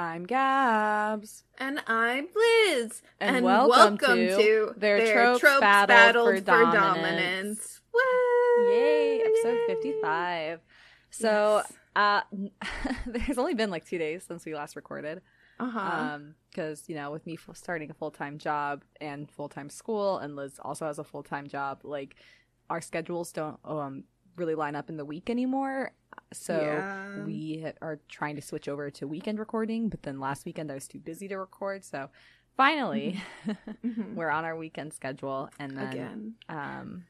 I'm Gabs. And I'm Liz. And, welcome, to Their Tropes Battle for Dominance. Woo! Yay, episode 55. So, Yes. uh there's only been like 2 days since we last recorded. Uh-huh. Um cuz you know, with me starting a full-time job and full-time school and Liz also has a full-time job, like our schedules don't um really line up in the week anymore. So Yeah. we are trying to switch over to weekend recording, but then last weekend I was too busy to record. So finally, Mhm. we're on our weekend schedule, and then Again. um,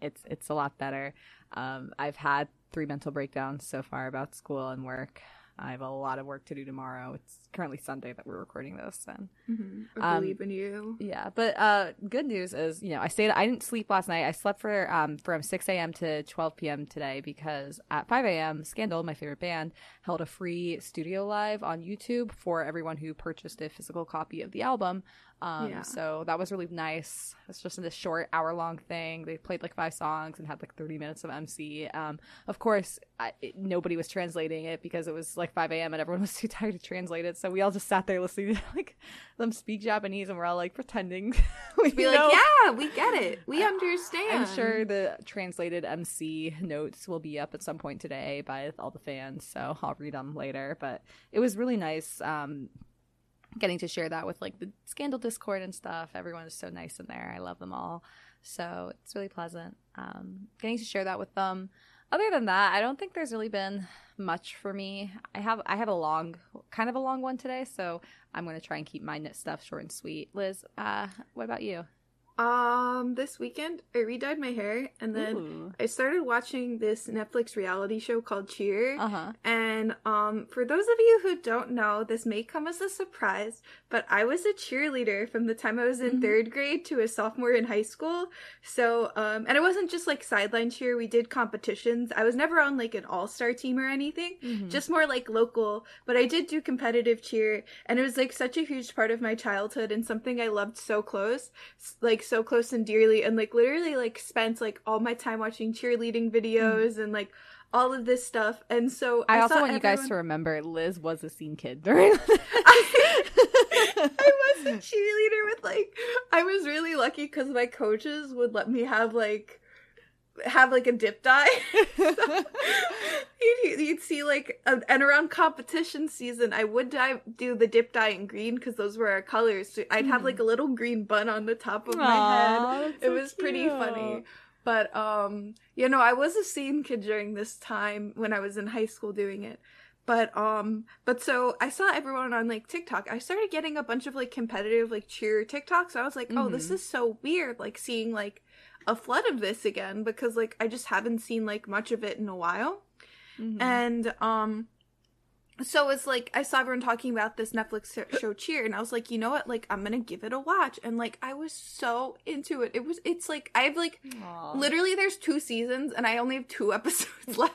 it's it's a lot better. Um, I've had three mental breakdowns so far about school and work. I have a lot of work to do tomorrow. It's currently Sunday that we're recording this, and Mhm. I Um, believe in you. yeah, but uh, good news is, you know, I stayed. I didn't sleep last night. I slept for um from six a.m. to twelve p.m. today because at five a.m. Scandal, my favorite band, held a free studio live on YouTube for everyone who purchased a physical copy of the album. Um, Yeah. so that was really nice. It's just in this short hour long thing. They played like five songs and had like thirty minutes of MC. Um, of course, I, it, nobody was translating it because it was like five a.m. and everyone was too tired to translate it. So we all just sat there listening to like them speak Japanese, and we're all like pretending. We'd Be know. like, yeah, we get it. We understand. I'm sure the translated MC notes will be up at some point today by all the fans, so I'll read them later. But it was really nice um, getting to share that with like the Scandal Discord and stuff. Everyone is so nice in there. I love them all, so it's really pleasant um, getting to share that with them. Other than that, I don't think there's really been much for me. I have I have a long, kind of a long one today, so I'm going to try and keep my knit stuff short and sweet. Liz, uh, what about you? Um, this weekend I redyed my hair and then Ooh. I started watching this Netflix reality show called Cheer. Uh huh. And um, for those of you who don't know, this may come as a surprise, but I was a cheerleader from the time I was in Mhm. third grade to a sophomore in high school. So, um, and it wasn't just like sideline cheer. We did competitions. I was never on like an all star team or anything, Mhm. just more like local. But I did do competitive cheer, and it was like such a huge part of my childhood and something I loved so close, like so close and dearly, and like literally like spent like all my time watching cheerleading mm-hmm. videos and like all of this stuff. And so I, also saw want you guys to remember Liz was a scene kid during. I was a cheerleader with like I was really lucky because my coaches would let me have like have like a dip dye. So, you'd, you'd see like uh, and around competition season, I would dye, do the dip dye in green because those were our colors. So I'd have like a little green bun on the top of my head. It so was pretty funny. But um, you know, I was a scene kid during this time when I was in high school doing it. But um, but so I saw everyone on like TikTok. I started getting a bunch of like competitive like cheer TikToks. I was like, oh, this Mhm. is so weird. Like seeing like a flood of this again because like I just haven't seen like much of it in a while. Mhm. And um so it's like I saw everyone talking about this Netflix show- Cheer and I was like, you know what? Like I'm going to give it a watch. And like I was so into it. It was it's like I have like Aw. literally there's two seasons and I only have two episodes left.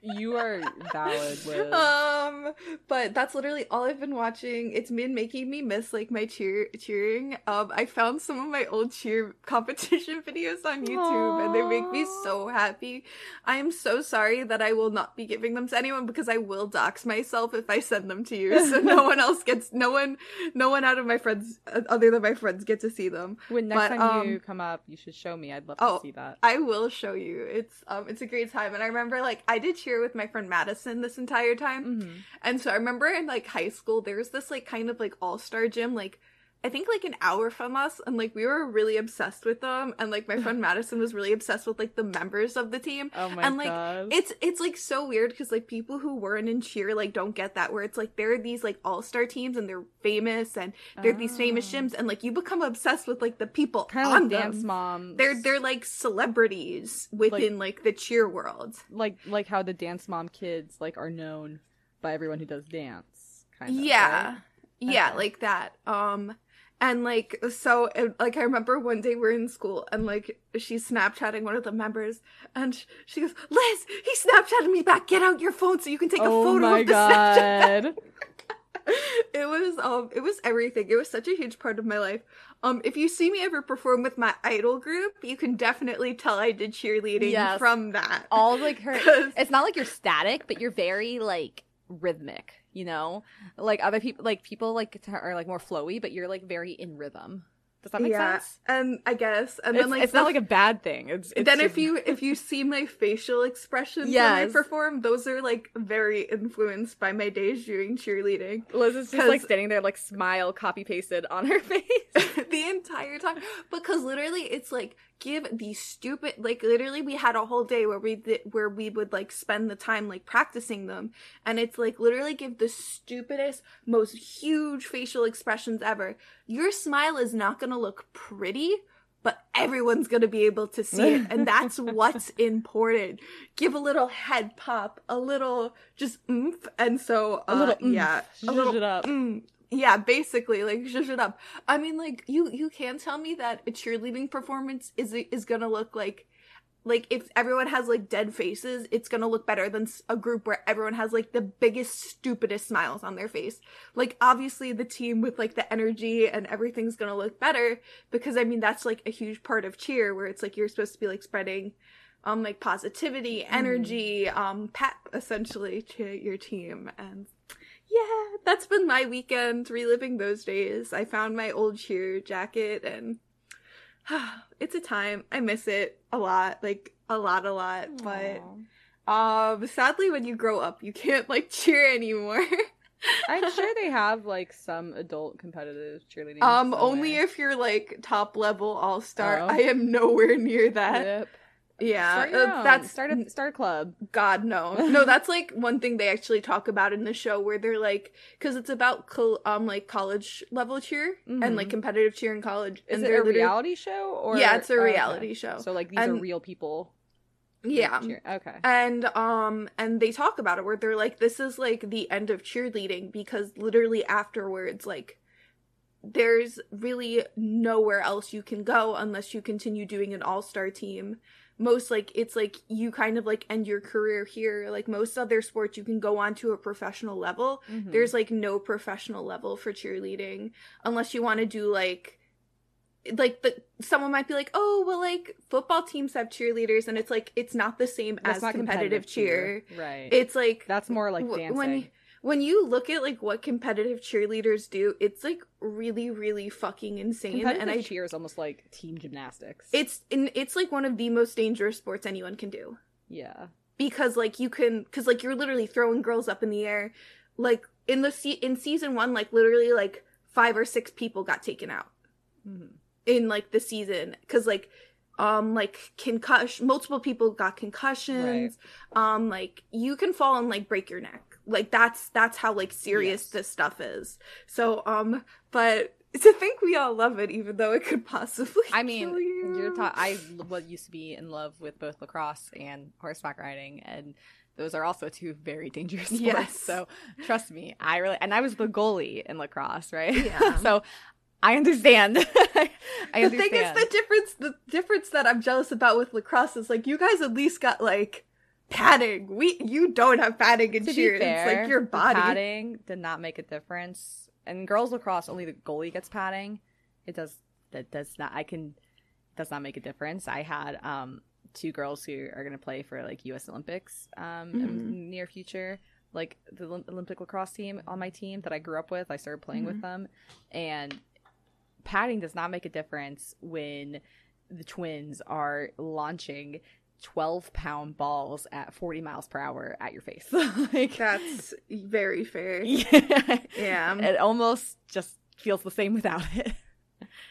You are valid, Liz. Um, but that's literally all I've been watching. It's been making me miss like my cheer cheering. Um, I found some of my old cheer competition videos on YouTube, and they make me so happy. I am so sorry that I will not be giving them to anyone because I will dox myself if I send them to you, so no one else gets no one, no one out of my friends uh, other than my friends get to see them. when next but, time you um, come up, you should show me. I'd love oh, to see that. I will show you. It's um, it's a great time, and I remember like I did cheer with my friend Madison this entire time. hmm And so I remember in like high school, there was this like kind of like all star gym, like I think like an hour from us, and like we were really obsessed with them. And like my friend Madison was really obsessed with like the members of the team. Oh my and like god. it's it's like so weird because like people who weren't in cheer like don't get that where it's like there are these like all star teams and they're famous and they're these famous Oh. gyms and like you become obsessed with like the people kind on like them. dance moms. They're they're like celebrities within like, the cheer world. like like how the dance mom kids like are known by everyone who does dance. Kind of. yeah right? yeah Okay. like that um and like so like i remember one day we're in school and like she's snapchatting one of the members and she goes liz he snapchatted me back. Get out your phone so you can take a oh photo my of the snapchat god. it was um it was everything. It was such a huge part of my life. Um if you see me ever perform with my idol group you can definitely tell i did cheerleading Yes. from that. All like her, it's not like you're static, but you're very like rhythmic, you know? Like other people like people like are like more flowy, but you're like very in rhythm. Does that make yeah, sense? and I guess, and it's, then like it's the- not like a bad thing. It's, it's then just- if you if you see my facial expressions when Yes. I perform, those are like very influenced by my days doing cheerleading. Liz is just like standing there like smile copy pasted on her face. the entire time because literally it's like give these stupid like literally we had a whole day where we did, where we would like spend the time like practicing them. And it's like literally give the stupidest most huge facial expressions ever. Your smile is not going to look pretty but everyone's going to be able to see it. And that's what's important. Give a little head pop a little just oomph. And so uh, A little oomph. yeah. a little it up. mm, yeah, basically, like shush it up. I mean, like you you can tell me that a cheerleading performance is is gonna look like like if everyone has like dead faces, it's gonna look better than a group where everyone has like the biggest stupidest smiles on their face. Like obviously the team with like the energy and everything's gonna look better because I mean that's like a huge part of cheer where it's like you're supposed to be like spreading um like positivity, energy, um pep essentially to your team and yeah, that's been my weekend reliving those days. I found my old cheer jacket and it's a time. I miss it a lot, like a lot, a lot. But um, sadly, when you grow up, you can't like cheer anymore. I'm sure they have like some adult competitive cheerleading. um, only if you're like top level all star. Oh. I am nowhere near that. Yep. Yeah, uh, that's start a start a club. God no, no. That's like one thing they actually talk about in the show where they're like, because it's about col- um like college level cheer and like Mhm. competitive cheer in college. Is and it a reality show or Yeah, it's a oh, okay. reality show. So like these are real people. Yeah, Cheer- Okay. and um and they talk about it where they're like this is like the end of cheerleading because literally afterwards like there's really nowhere else you can go unless you continue doing an all-star team most like it's like you kind of like end your career here like most other sports you can go on to a professional level Mhm. there's like no professional level for cheerleading unless you want to do like like the someone might be like oh well like football teams have cheerleaders and it's like it's not the same That's as not competitive, cheer. Right. it's like That's more like dancing. when when you look at like what competitive cheerleaders do it's like really really fucking insane and i cheer is almost like team gymnastics. it's in it's like one of the most dangerous sports anyone can do. Yeah. because like you can because like you're literally throwing girls up in the air. Like in the se- in season one like literally like five or six people got taken out. Mhm. in like the season. Because like um like concussion multiple people got concussions. Um like you can fall and like break your neck like that's that's how like serious Yes. this stuff is so um but to think we all love it even though it could possibly I mean, you. you're ta- i what used to be in love with both lacrosse and horseback riding, and those are also two very dangerous sports. Yes. So trust me, I really and I was the goalie in lacrosse, right? Yeah. so I understand. I the understand. thing is the difference the difference that i'm jealous about with lacrosse is like you guys at least got like padding we you don't have padding in to cheer be fair, it's like your body padding did not make a difference. And girls lacrosse, only the goalie gets padding. It does that does not. I can does not make a difference. I had um two girls who are going to play for like U.S. Olympics um in Mhm. the near future. Like the Olympic lacrosse team on my team that I grew up with, I started playing with them, and padding does not make a difference when the twins are launching 12 pound balls at 40 miles per hour at your face. like that's very fair yeah. yeah It almost just feels the same without it.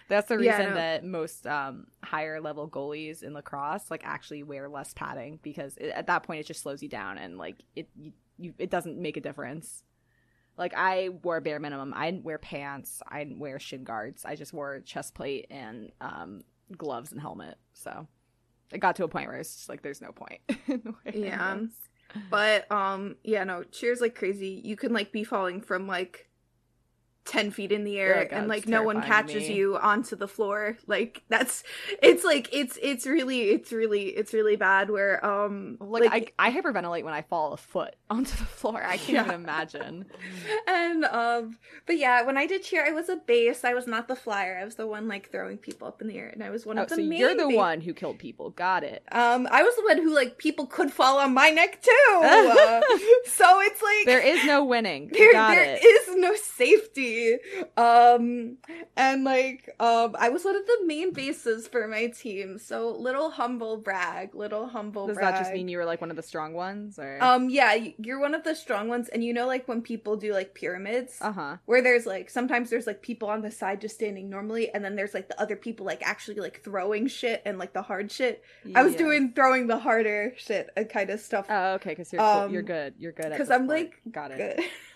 That's the Yeah, reason no. that most um, higher level goalies in lacrosse like actually wear less padding because it, at that point it just slows you down and like it you, you it doesn't make a difference. Like I wore bare minimum. I didn't wear pants. I didn't wear shin guards. I just wore chest plate and um, gloves and helmet. So it got to a point where it's just like there's no point. in Yeah. but um yeah no cheers like crazy you can like be falling from like 10 feet in the air Oh, God, and like no one catches you onto the floor like that's it's like it's it's really it's really it's really bad where um Like, I, I hyperventilate when I fall a foot onto the floor. I can't Yeah. even imagine. and um but yeah when i did cheer i was a base i was not the flyer i was the one like throwing people up in the air and i was one Oh, of the so main you're the ba- one who killed people. Got it. um i was the one who like people could fall on my neck too Uh, so it's like There is no winning. there, Got there it. is no safety um and like um i was one of the main bases for my team so little humble brag little humble Does brag that just mean you were like one of the strong ones, or? um yeah you're one of the strong ones and you know like when people do like pyramids uh huh. where there's like sometimes there's like people on the side just standing normally and then there's like the other people like actually like throwing shit and like the hard shit i was doing throwing the harder shit and kind of stuff Oh, okay. Because you're Um, you're good. You're good. because I'm, like, got it.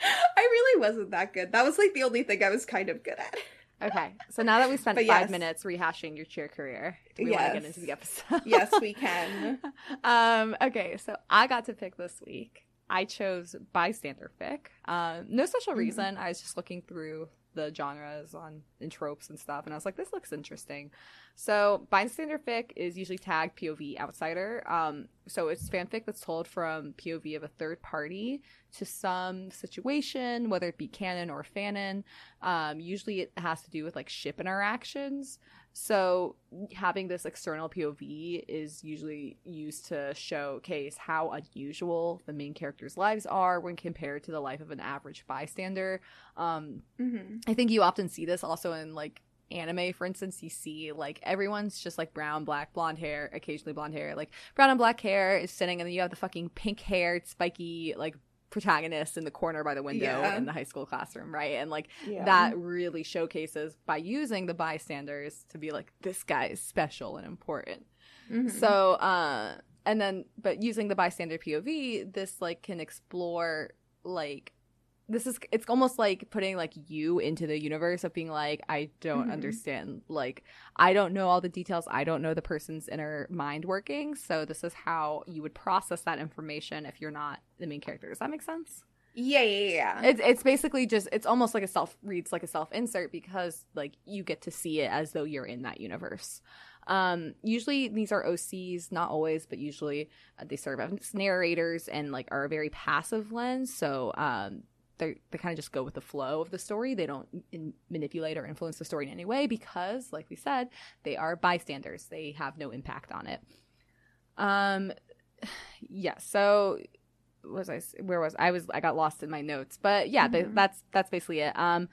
i really wasn't that good that was like the only thing i was kind of good at Okay. So now that we spent But five minutes rehashing your cheer career, do we want to get into the episode? yes we can um. Okay. So I got to pick this week. I chose bystander fic. Um, no special Mhm. reason. I was just looking through the genres on and tropes and stuff, and I was like, this looks interesting. So bystander fic is usually tagged POV outsider. Um, so it's fanfic that's told from POV of a third party to some situation, whether it be canon or fanon. Um, usually it has to do with like ship interactions. So having this external POV is usually used to showcase how unusual the main characters' lives are when compared to the life of an average bystander. Um, hmm I think you often see this also in like anime, for instance. You see like everyone's just like brown, black, blonde hair, occasionally blonde hair, like brown and black hair is sitting, and then you have the fucking pink haired, spiky, like protagonist in the corner by the window Yeah. in the high school classroom, right? And like yeah that really showcases by using the bystanders to be like this guy is special and important. Mhm. So, uh, and then, but using the bystander POV, this like can explore like this is it's almost like putting like you into the universe of being like I don't Mhm. understand like I don't know all the details I don't know the person's inner mind working so this is how you would process that information if you're not the main character does that make sense yeah yeah yeah it's it's basically just it's almost like a self reads like a self insert because like you get to see it as though you're in that universe. Um, usually these are OCs, not always, but usually uh, they serve as narrators and like are a very passive lens. So um, they they kind of just go with the flow of the story. They don't in- manipulate or influence the story in any way because, like we said, they are bystanders. They have no impact on it. Um, yeah. So was I where was I was I got lost in my notes, but yeah, they, Mhm. that's that's basically it. Um,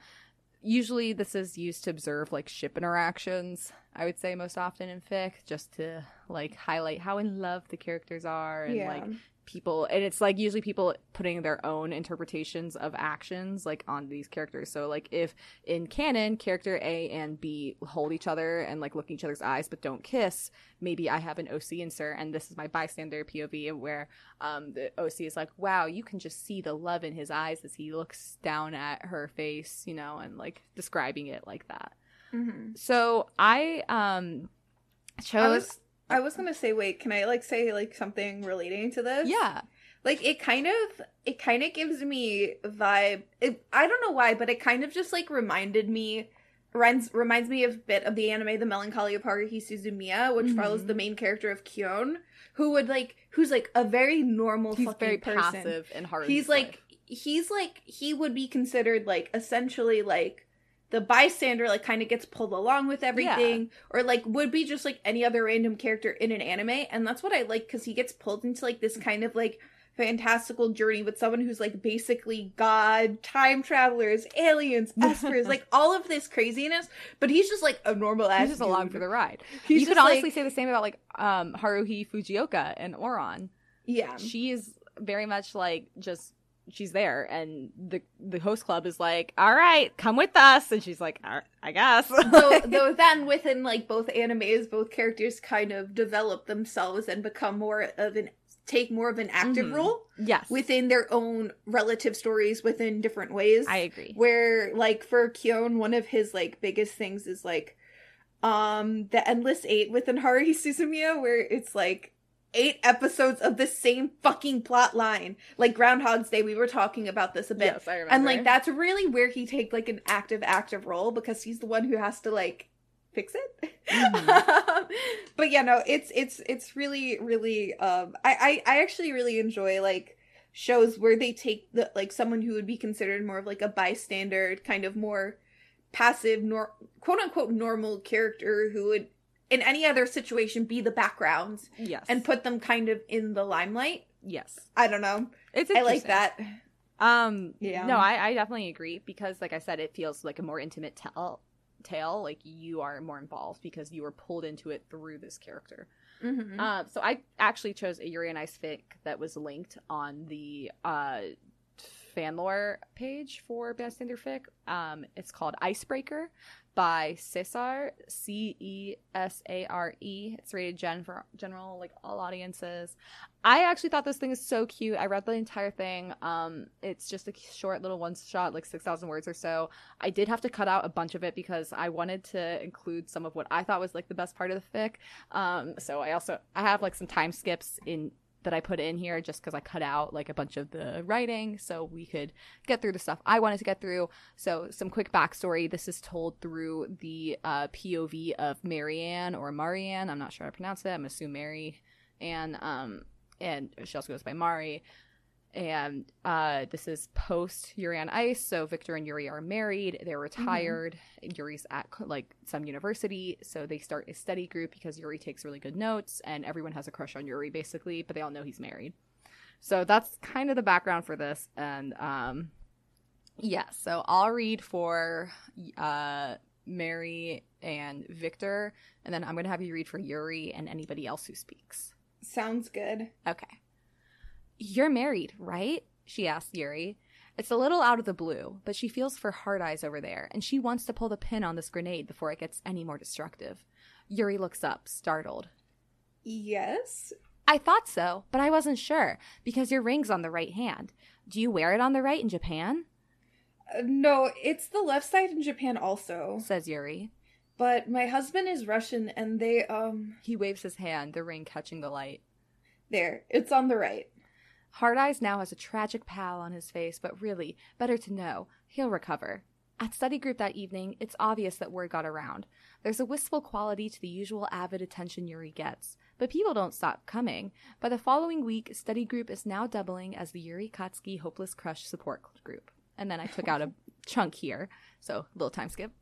usually this is used to observe like ship interactions. I would say most often in fic, just to like highlight how in love the characters are and yeah like people and it's like usually people putting their own interpretations of actions like on these characters so like if in canon character a and b hold each other and like look in each other's eyes but don't kiss maybe i have an oc insert and this is my bystander pov where um the oc is like wow you can just see the love in his eyes as he looks down at her face you know and like describing it like that Mhm. so i um chose I was gonna say, wait, can I like say like something relating to this? yeah Like it kind of it kind of gives me vibe. It, I don't know why, but it kind of just like reminded me reminds reminds me of a bit of the anime The Melancholy of Haruhi Suzumiya, which Mhm. follows the main character of Kyon, who would like who's like a very normal he's fucking very person. passive and hard He's like he's like he would be considered like essentially like the bystander like kind of gets pulled along with everything or like would be just like any other random character in an anime and that's what i like because he gets pulled into like this kind of like fantastical journey with someone who's like basically god time travelers aliens espers like all of this craziness but he's just like a normal ass he's just along dude. for the ride. He's you could honestly like- say the same about like um Haruhi Fujioka and Ouran. yeah She is very much like just she's there and the the host club is like, "All right, come with us." And she's like, "All right, "I guess." though, though then within like both animes both characters kind of develop themselves and become more of an take more of an active Mhm. role yes. within their own relative stories within different ways I agree. where like for Kyon one of his like biggest things is like um the endless eight within Haruhi Suzumiya where it's like eight episodes of the same fucking plot line. Like Groundhog's Day, we were talking about this a bit. Yes, I remember. And like that's really where he take like an active active role because he's the one who has to like fix it. Mhm. but yeah, no, it's it's it's really really um I, I I actually really enjoy like shows where they take the like someone who would be considered more of like a bystander, kind of more passive nor quote unquote normal character who would in any other situation be the background yes, and put them kind of in the limelight. yes. I don't know. It's I like that. Um, Yeah. No, I, I definitely agree because, like I said, it feels like a more intimate tell tale. Like you are more involved because you were pulled into it through this character. Mm-hmm. Uh, so I actually chose a Yuri on Ice fic that was linked on the uh, Fanlore page for Bystander fic. Um, it's called Icebreaker by Cesare C E S A R E. It's rated gen for general like all audiences. I actually thought this thing is so cute. I read the entire thing. Um, it's just a short little one shot, like six thousand words or so. I did have to cut out a bunch of it because I wanted to include some of what I thought was like the best part of the fic. Um, so I also I have like some time skips in that I put in here just because I cut out like a bunch of the writing so we could get through the stuff I wanted to get through. So some quick backstory. This is told through the uh, POV of Marianne or Marianne. I'm not sure how to pronounce it. I'm gonna assume Mary, and um, and she also goes by Mari. And uh, this is post Yuri on Ice. So Victor and Yuri are married. They're retired. Yuri's at like some university, so they start a study group because Yuri takes really good notes, and everyone has a crush on Yuri basically, but they all know he's married. So that's kind of the background for this, and um, yeah. So I'll read for uh Mary and Victor, and then I'm gonna have you read for Yuri and anybody else who speaks. Sounds good. Okay. You're married, right? She asks Yuri. It's a little out of the blue, but she feels for hard eyes over there, and she wants to pull the pin on this grenade before it gets any more destructive. Yuri looks up, startled. Yes. I thought so, but I wasn't sure, because your ring's on the right hand. Do you wear it on the right in Japan? Uh, no, it's the left side in Japan also. says Yuri. But my husband is Russian and they um He waves his hand, the ring catching the light. there. It's on the right. Hard Eyes now has a tragic pall on his face, but really, better to know, he'll recover. At study group that evening, it's obvious that word got around. There's a wistful quality to the usual avid attention Yuri gets, but people don't stop coming. By the following week, study group is now doubling as the Yuri Katsuki Hopeless Crush support group. And then I took out a chunk here, so a little time skip.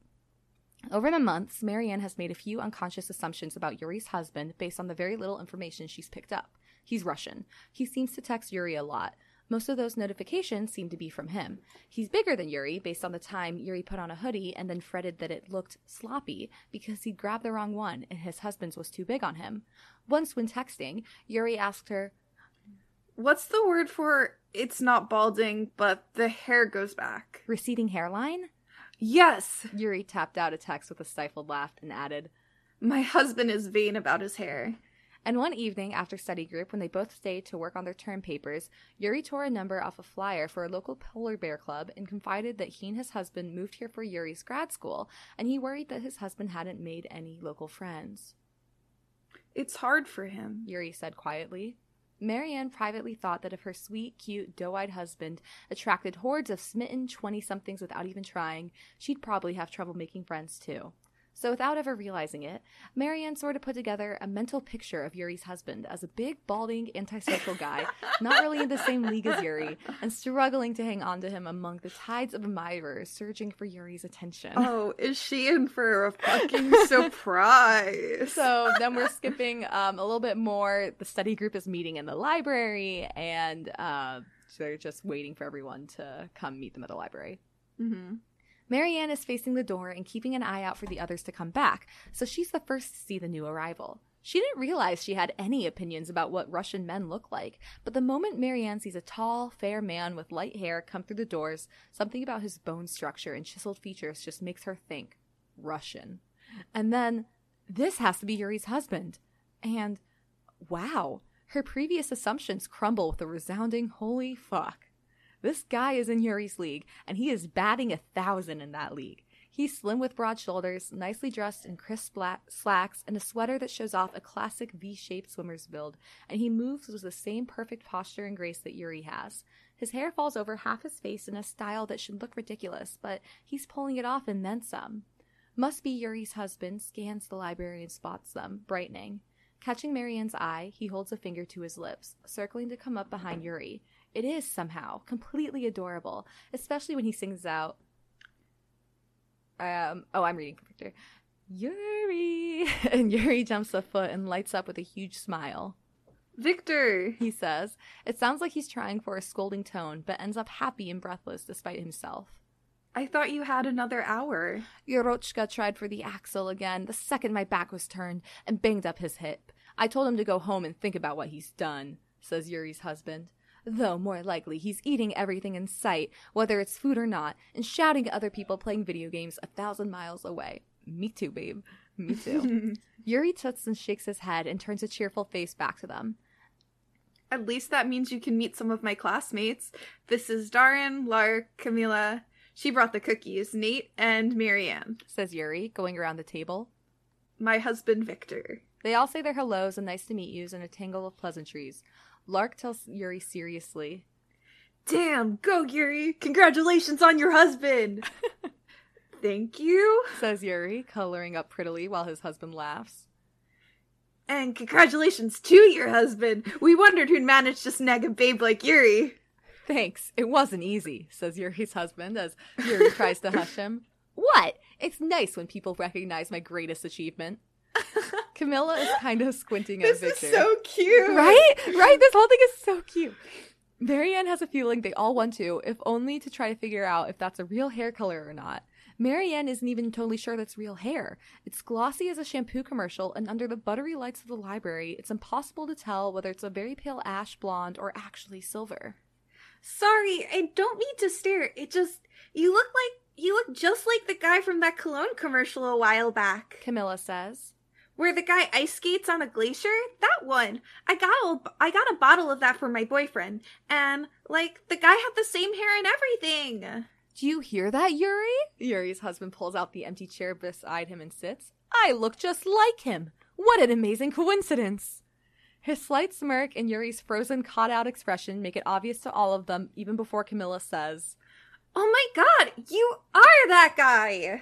Over the months, Marianne has made a few unconscious assumptions about Yuri's husband based on the very little information she's picked up. He's Russian. He seems to text Yuri a lot. Most of those notifications seem to be from him. He's bigger than Yuri based on the time Yuri put on a hoodie and then fretted that it looked sloppy because he'd grabbed the wrong one and his husband's was too big on him. Once, when texting, Yuri asked her, What's the word for it's not balding, but the hair goes back? receding hairline? Yes. Yuri tapped out a text with a stifled laugh and added, My husband is vain about his hair. And one evening after study group, when they both stayed to work on their term papers, Yuri tore a number off a flyer for a local polar bear club and confided that he and his husband moved here for Yuri's grad school, and he worried that his husband hadn't made any local friends. It's hard for him. Yuri said quietly. Marianne privately thought that if her sweet, cute, doe eyed husband attracted hordes of smitten 20 somethings without even trying, she'd probably have trouble making friends too. So, without ever realizing it, Marianne sort of put together a mental picture of Yuri's husband as a big, balding, antisocial guy, not really in the same league as Yuri, and struggling to hang on to him among the tides of admirers surging for Yuri's attention. Oh, is she in for a fucking surprise? So then we're skipping um, a little bit more. The study group is meeting in the library, and uh, they're just waiting for everyone to come meet them at the library. hmm Marianne is facing the door and keeping an eye out for the others to come back, so she's the first to see the new arrival. She didn't realize she had any opinions about what Russian men look like, but the moment Marianne sees a tall, fair man with light hair come through the doors, something about his bone structure and chiseled features just makes her think Russian. And then, this has to be Yuri's husband. And, wow, her previous assumptions crumble with a resounding holy fuck. This guy is in Yuri's league, and he is batting a thousand in that league. He's slim with broad shoulders, nicely dressed in crisp slacks and a sweater that shows off a classic V shaped swimmer's build, and he moves with the same perfect posture and grace that Yuri has. His hair falls over half his face in a style that should look ridiculous, but he's pulling it off and then some. Must be Yuri's husband scans the library and spots them, brightening. Catching Marianne's eye, he holds a finger to his lips, circling to come up behind Yuri. It is somehow completely adorable, especially when he sings out, um, oh, I'm reading from Victor. Yuri! And Yuri jumps a foot and lights up with a huge smile. Victor! He says. It sounds like he's trying for a scolding tone, but ends up happy and breathless despite himself. I thought you had another hour. Yurochka tried for the axel again the second my back was turned and banged up his hip. I told him to go home and think about what he's done, says Yuri's husband. Though more likely he's eating everything in sight, whether it's food or not, and shouting at other people playing video games a thousand miles away. Me too, babe. Me too. Yuri toots and shakes his head and turns a cheerful face back to them. At least that means you can meet some of my classmates. This is Darren, Lark, Camila. She brought the cookies, Nate, and Marianne. Says Yuri, going around the table. My husband, Victor. They all say their hellos and nice to meet yous in a tangle of pleasantries. Lark tells Yuri seriously, Damn, go Yuri! Congratulations on your husband! Thank you. says Yuri, coloring up prettily while his husband laughs. And congratulations to your husband. We wondered who'd manage to snag a babe like Yuri. Thanks. It wasn't easy, says Yuri's husband as Yuri tries to hush him. What? It's nice when people recognize my greatest achievement. Camilla is kind of squinting at This Victor. is so cute. Right? Right? This whole thing is so cute. Marianne has a feeling they all want to, if only to try to figure out if that's a real hair color or not. Marianne isn't even totally sure that's real hair. It's glossy as a shampoo commercial, and under the buttery lights of the library, it's impossible to tell whether it's a very pale ash blonde or actually silver. Sorry, I don't mean to stare. It just you look like you look just like the guy from that cologne commercial a while back. Camilla says. Where the guy ice skates on a glacier? That one. I got a I got a bottle of that for my boyfriend. And like the guy had the same hair and everything. Do you hear that, Yuri? Yuri's husband pulls out the empty chair beside him and sits. I look just like him. What an amazing coincidence. His slight smirk and Yuri's frozen, caught out expression make it obvious to all of them even before Camilla says, Oh my god, you are that guy. I am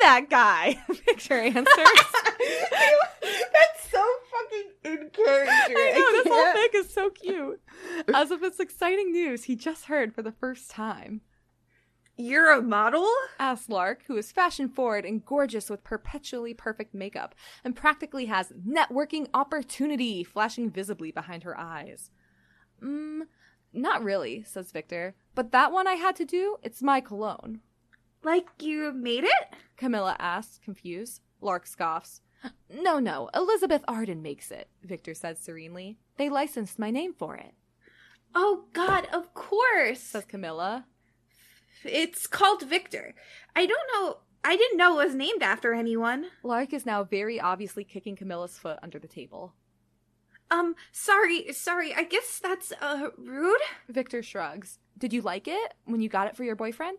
that guy, Victor answers. That's so fucking in character. I know, this whole thing is so cute. As if it's exciting news he just heard for the first time. You're a model? asked Lark, who is fashion forward and gorgeous with perpetually perfect makeup, and practically has networking opportunity flashing visibly behind her eyes. Mm, not really, says Victor. But that one I had to do, it's my cologne. Like you made it? Camilla asks, confused. Lark scoffs. No, no, Elizabeth Arden makes it, Victor says serenely. They licensed my name for it, Oh god, of course. says Camilla. It's called Victor. I don't know. I didn't know it was named after anyone. Lark is now very obviously kicking Camilla's foot under the table. Um, sorry, sorry. I guess that's uh rude. Victor shrugs. Did you like it when you got it for your boyfriend?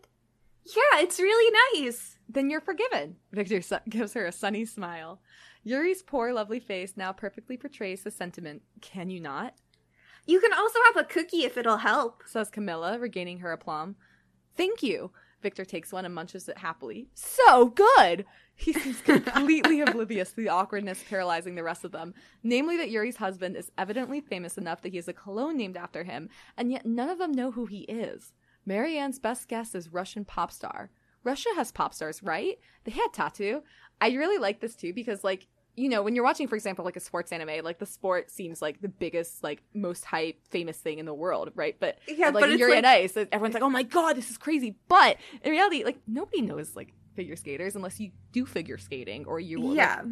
Yeah, it's really nice. Then you're forgiven. Victor su- gives her a sunny smile. Yuri's poor, lovely face now perfectly portrays the sentiment. Can you not? You can also have a cookie if it'll help. Says Camilla, regaining her aplomb. Thank you. Victor takes one and munches it happily. So good! He seems completely oblivious to the awkwardness paralyzing the rest of them. Namely, that Yuri's husband is evidently famous enough that he has a cologne named after him, and yet none of them know who he is. Marianne's best guess is Russian pop star. Russia has pop stars, right? They had Tattoo. I really like this too because, like, you know, when you're watching, for example, like a sports anime, like the sport seems like the biggest, like most hype, famous thing in the world, right? But Yeah, like but Yuri like- on Ice, everyone's like, "Oh my god, this is crazy!" But in reality, like nobody knows like figure skaters unless you do figure skating or you like, yeah,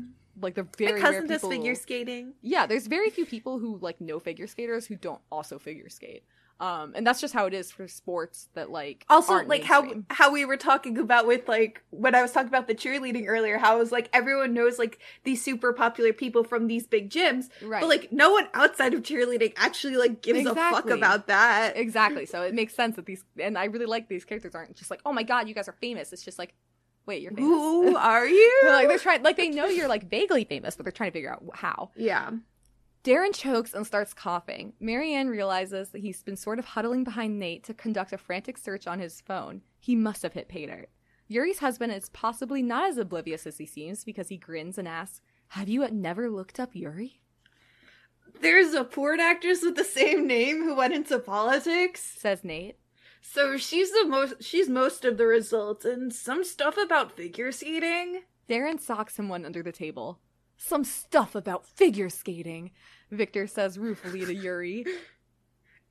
like the my very cousin rare does people- figure skating. Yeah, there's very few people who like know figure skaters who don't also figure skate. Um, and that's just how it is for sports that like Also, like how mainstream. how we were talking about with like when I was talking about the cheerleading earlier, how it was like everyone knows like these super popular people from these big gyms, right but like no one outside of cheerleading actually like gives a fuck about that. exactly. So it makes sense that these and I really like these characters aren't just like, "Oh my god, you guys are famous." It's just like Wait, you're famous. Who are you? like they're trying, like they know you're like vaguely famous, but they're trying to figure out how. yeah. Darren chokes and starts coughing. Marianne realizes that he's been sort of huddling behind Nate to conduct a frantic search on his phone. He must have hit pay dirt. Yuri's husband is possibly not as oblivious as he seems because he grins and asks, Have you never looked up Yuri? There's a porn actress with the same name who went into politics. says Nate. So she's the most she's most of the results and some stuff about figure skating. Darren socks him one under the table. Some stuff about figure skating, Victor says ruefully to Yuri.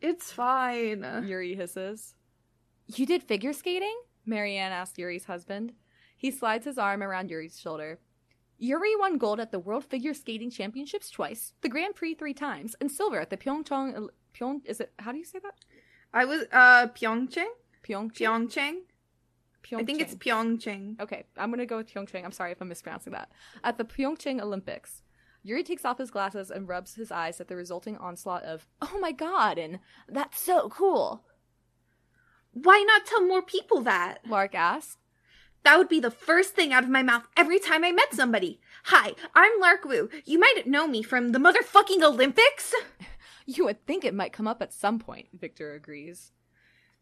It's fine. Yuri hisses. You did figure skating? Marianne asks Yuri's husband. He slides his arm around Yuri's shoulder. Yuri won gold at the World Figure Skating Championships twice, the Grand Prix three times, and silver at the Pyeongchang. Pyeong is it? How do you say that? I was uh Pyeongchang? Pyeongchang. Pyeongchang? I think it's Pyeongchang. Okay, I'm gonna go with Pyeongchang. I'm sorry if I'm mispronouncing that. At the Pyeongchang Olympics, Yuri takes off his glasses and rubs his eyes at the resulting onslaught of "Oh my god!" and "That's so cool." Why not tell more people that? Lark asks. That would be the first thing out of my mouth every time I met somebody. Hi, I'm Lark Wu. You might know me from the motherfucking Olympics. You would think it might come up at some point. Victor agrees.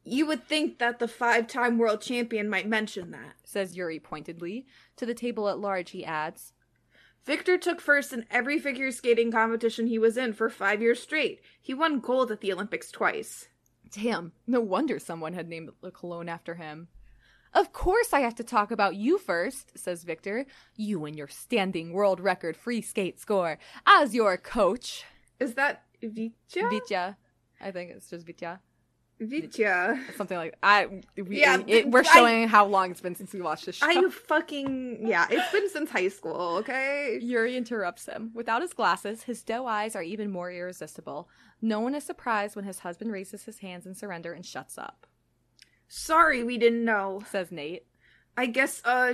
You would think that the five time world champion might mention that. Says Yuri pointedly. To the table at large, he adds, Victor took first in every figure skating competition he was in for five years straight. He won gold at the Olympics twice. Damn, no wonder someone had named the cologne after him. Of course I have to talk about you first, says Victor. You and your standing world record free skate score. As your coach. Is that Vitya? Vitya. I think it's just Vitya. Vitya. Something like I. We, Yeah, it, we're I- showing how long it's been since we watched this show. I fucking yeah, it's been since high school, okay? Yuri interrupts him. Without his glasses, his doe eyes are even more irresistible. No one is surprised when his husband raises his hands in surrender and shuts up, Sorry we didn't know. says Nate. I guess uh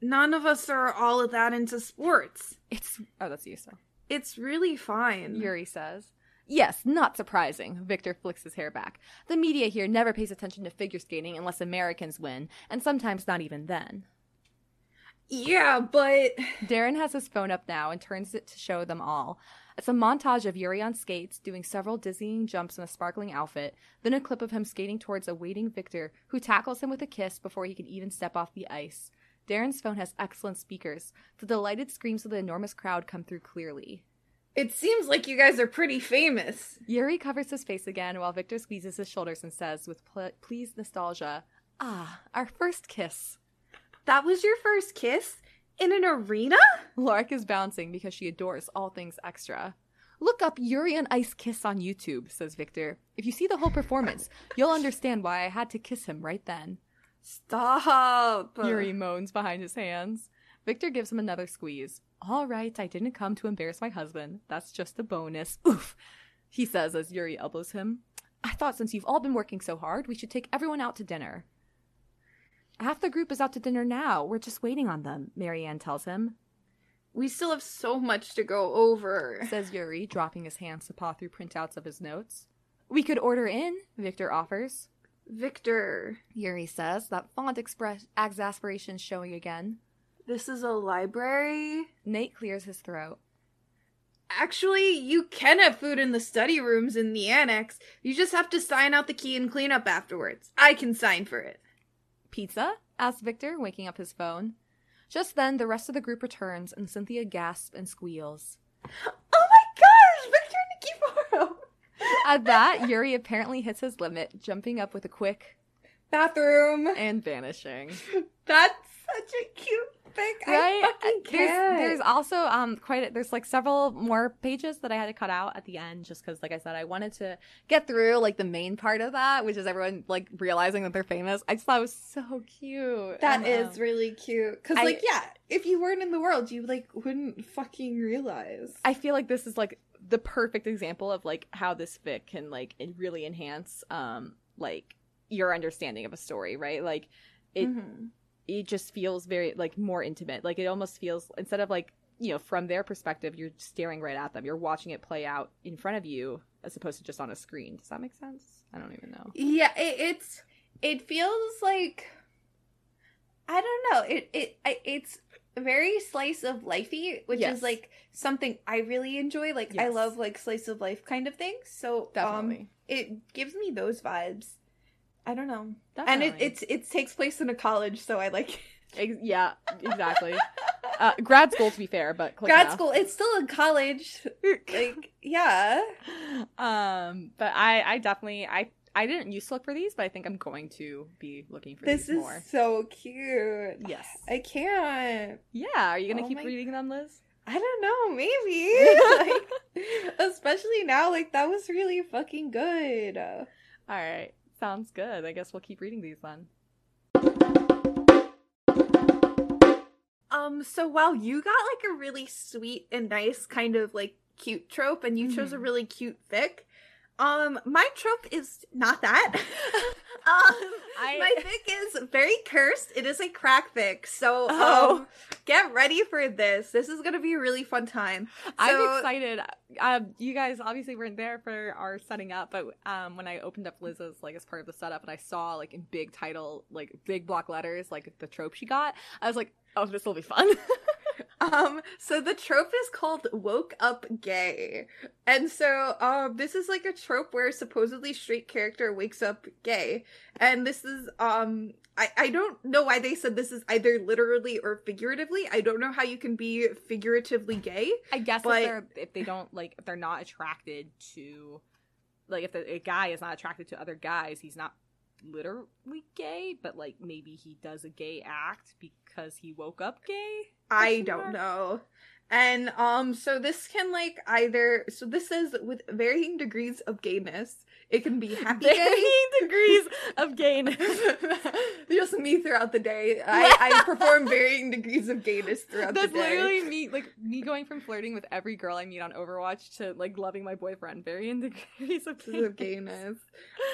none of us are all of that into sports. It's. Oh, that's you, so. It's really fine. Yuri says. Yes, not surprising. Victor flicks his hair back. The media here never pays attention to figure skating unless Americans win, and sometimes not even then. Yeah, but Darren has his phone up now and turns it to show them all. It's a montage of Yuri on skates doing several dizzying jumps in a sparkling outfit, then a clip of him skating towards a waiting Victor who tackles him with a kiss before he can even step off the ice. Darren's phone has excellent speakers. The delighted screams of the enormous crowd come through clearly. It seems like you guys are pretty famous. Yuri covers his face again while Victor squeezes his shoulders and says with ple- pleased nostalgia, Ah, our first kiss. That was your first kiss in an arena? Lark is bouncing because she adores all things extra. Look up Yuri and Ice Kiss on YouTube, says Victor. If you see the whole performance, you'll understand why I had to kiss him right then. Stop. Yuri moans behind his hands. Victor gives him another squeeze. All right, I didn't come to embarrass my husband. That's just a bonus. Oof, he says as Yuri elbows him. I thought since you've all been working so hard, we should take everyone out to dinner. Half the group is out to dinner now. We're just waiting on them, Marianne tells him. We still have so much to go over. says Yuri, dropping his hands to paw through printouts of his notes. We could order in, Victor offers. Victor, Yuri says, that fond express exasperation showing again. This is a library. Nate clears his throat. Actually, you can have food in the study rooms in the annex. You just have to sign out the key and clean up afterwards. I can sign for it. Pizza? asks Victor, waking up his phone. Just then, the rest of the group returns, and Cynthia gasps and squeals. Oh my gosh, Victor and Nikiforov! At that, Yuri apparently hits his limit, jumping up with a quick Bathroom. and vanishing. That's such a cute pic. right? I fucking there's, can't. there's also um quite a, there's like several more pages that I had to cut out at the end just because like I said I wanted to get through like the main part of that which is everyone like realizing that they're famous. I just thought it was so cute. That is um, really cute. Cause like, yeah, if you weren't in the world, you like wouldn't fucking realize. I feel like this is like the perfect example of like how this fic can like really enhance um like your understanding of a story, right? Like it Mhm. It just feels very like more intimate. Like it almost feels instead of like you know from their perspective, you're staring right at them. You're watching it play out in front of you as opposed to just on a screen. Does that make sense? I don't even know. Yeah, it, it's it feels like I don't know. It it I, it's very slice of lifey, which Yes. is like something I really enjoy. Like I love like slice of life kind of things. So um, Definitely. it gives me those vibes. I don't know, Definitely. and it it's it takes place in a college, so I like Ex- yeah, exactly. uh, grad school, to be fair, but grad enough. school. It's still in college. Like yeah, um, but I, I definitely, I, I didn't used to look for these, but I think I'm going to be looking for this these is more. so cute. Yes. I can't. Yeah. Are you gonna Oh keep my- reading them, Liz? I don't know, maybe. like, especially now, like that was really fucking good. All right. Sounds good. I guess we'll keep reading these then. Um, so while you got like a really sweet and nice kind of like cute trope and you chose a Mhm. really cute fic, um, my trope is not that. um I- my fic is very cursed. It is a crack fic. So Oh. um get ready for this. This is gonna be a really fun time. I'm excited. Um, you guys obviously weren't there for our setting up, but um, when I opened up Liz's like as part of the setup, and I saw like in big title, like big block letters, like the trope she got, I was like, oh, this will be fun. Um, so the trope is called woke up gay. And so um this is like a trope where supposedly straight character wakes up gay. And this is um I, I don't know why they said this is either literally or figuratively. I don't know how you can be figuratively gay. I guess But- if they're if they don't like if they're not attracted to like if the, a guy is not attracted to other guys, he's not literally gay, but like maybe he does a gay act because he woke up gay. I don't know. And um so this can like either so this says with varying degrees of gayness. It can be happy gay. Varying degrees of gayness. Just me throughout the day. I, I perform varying degrees of gayness throughout That's the day. literally me, like me going from flirting with every girl I meet on Overwatch to like loving my boyfriend. Varying degrees of Degrees of gayness.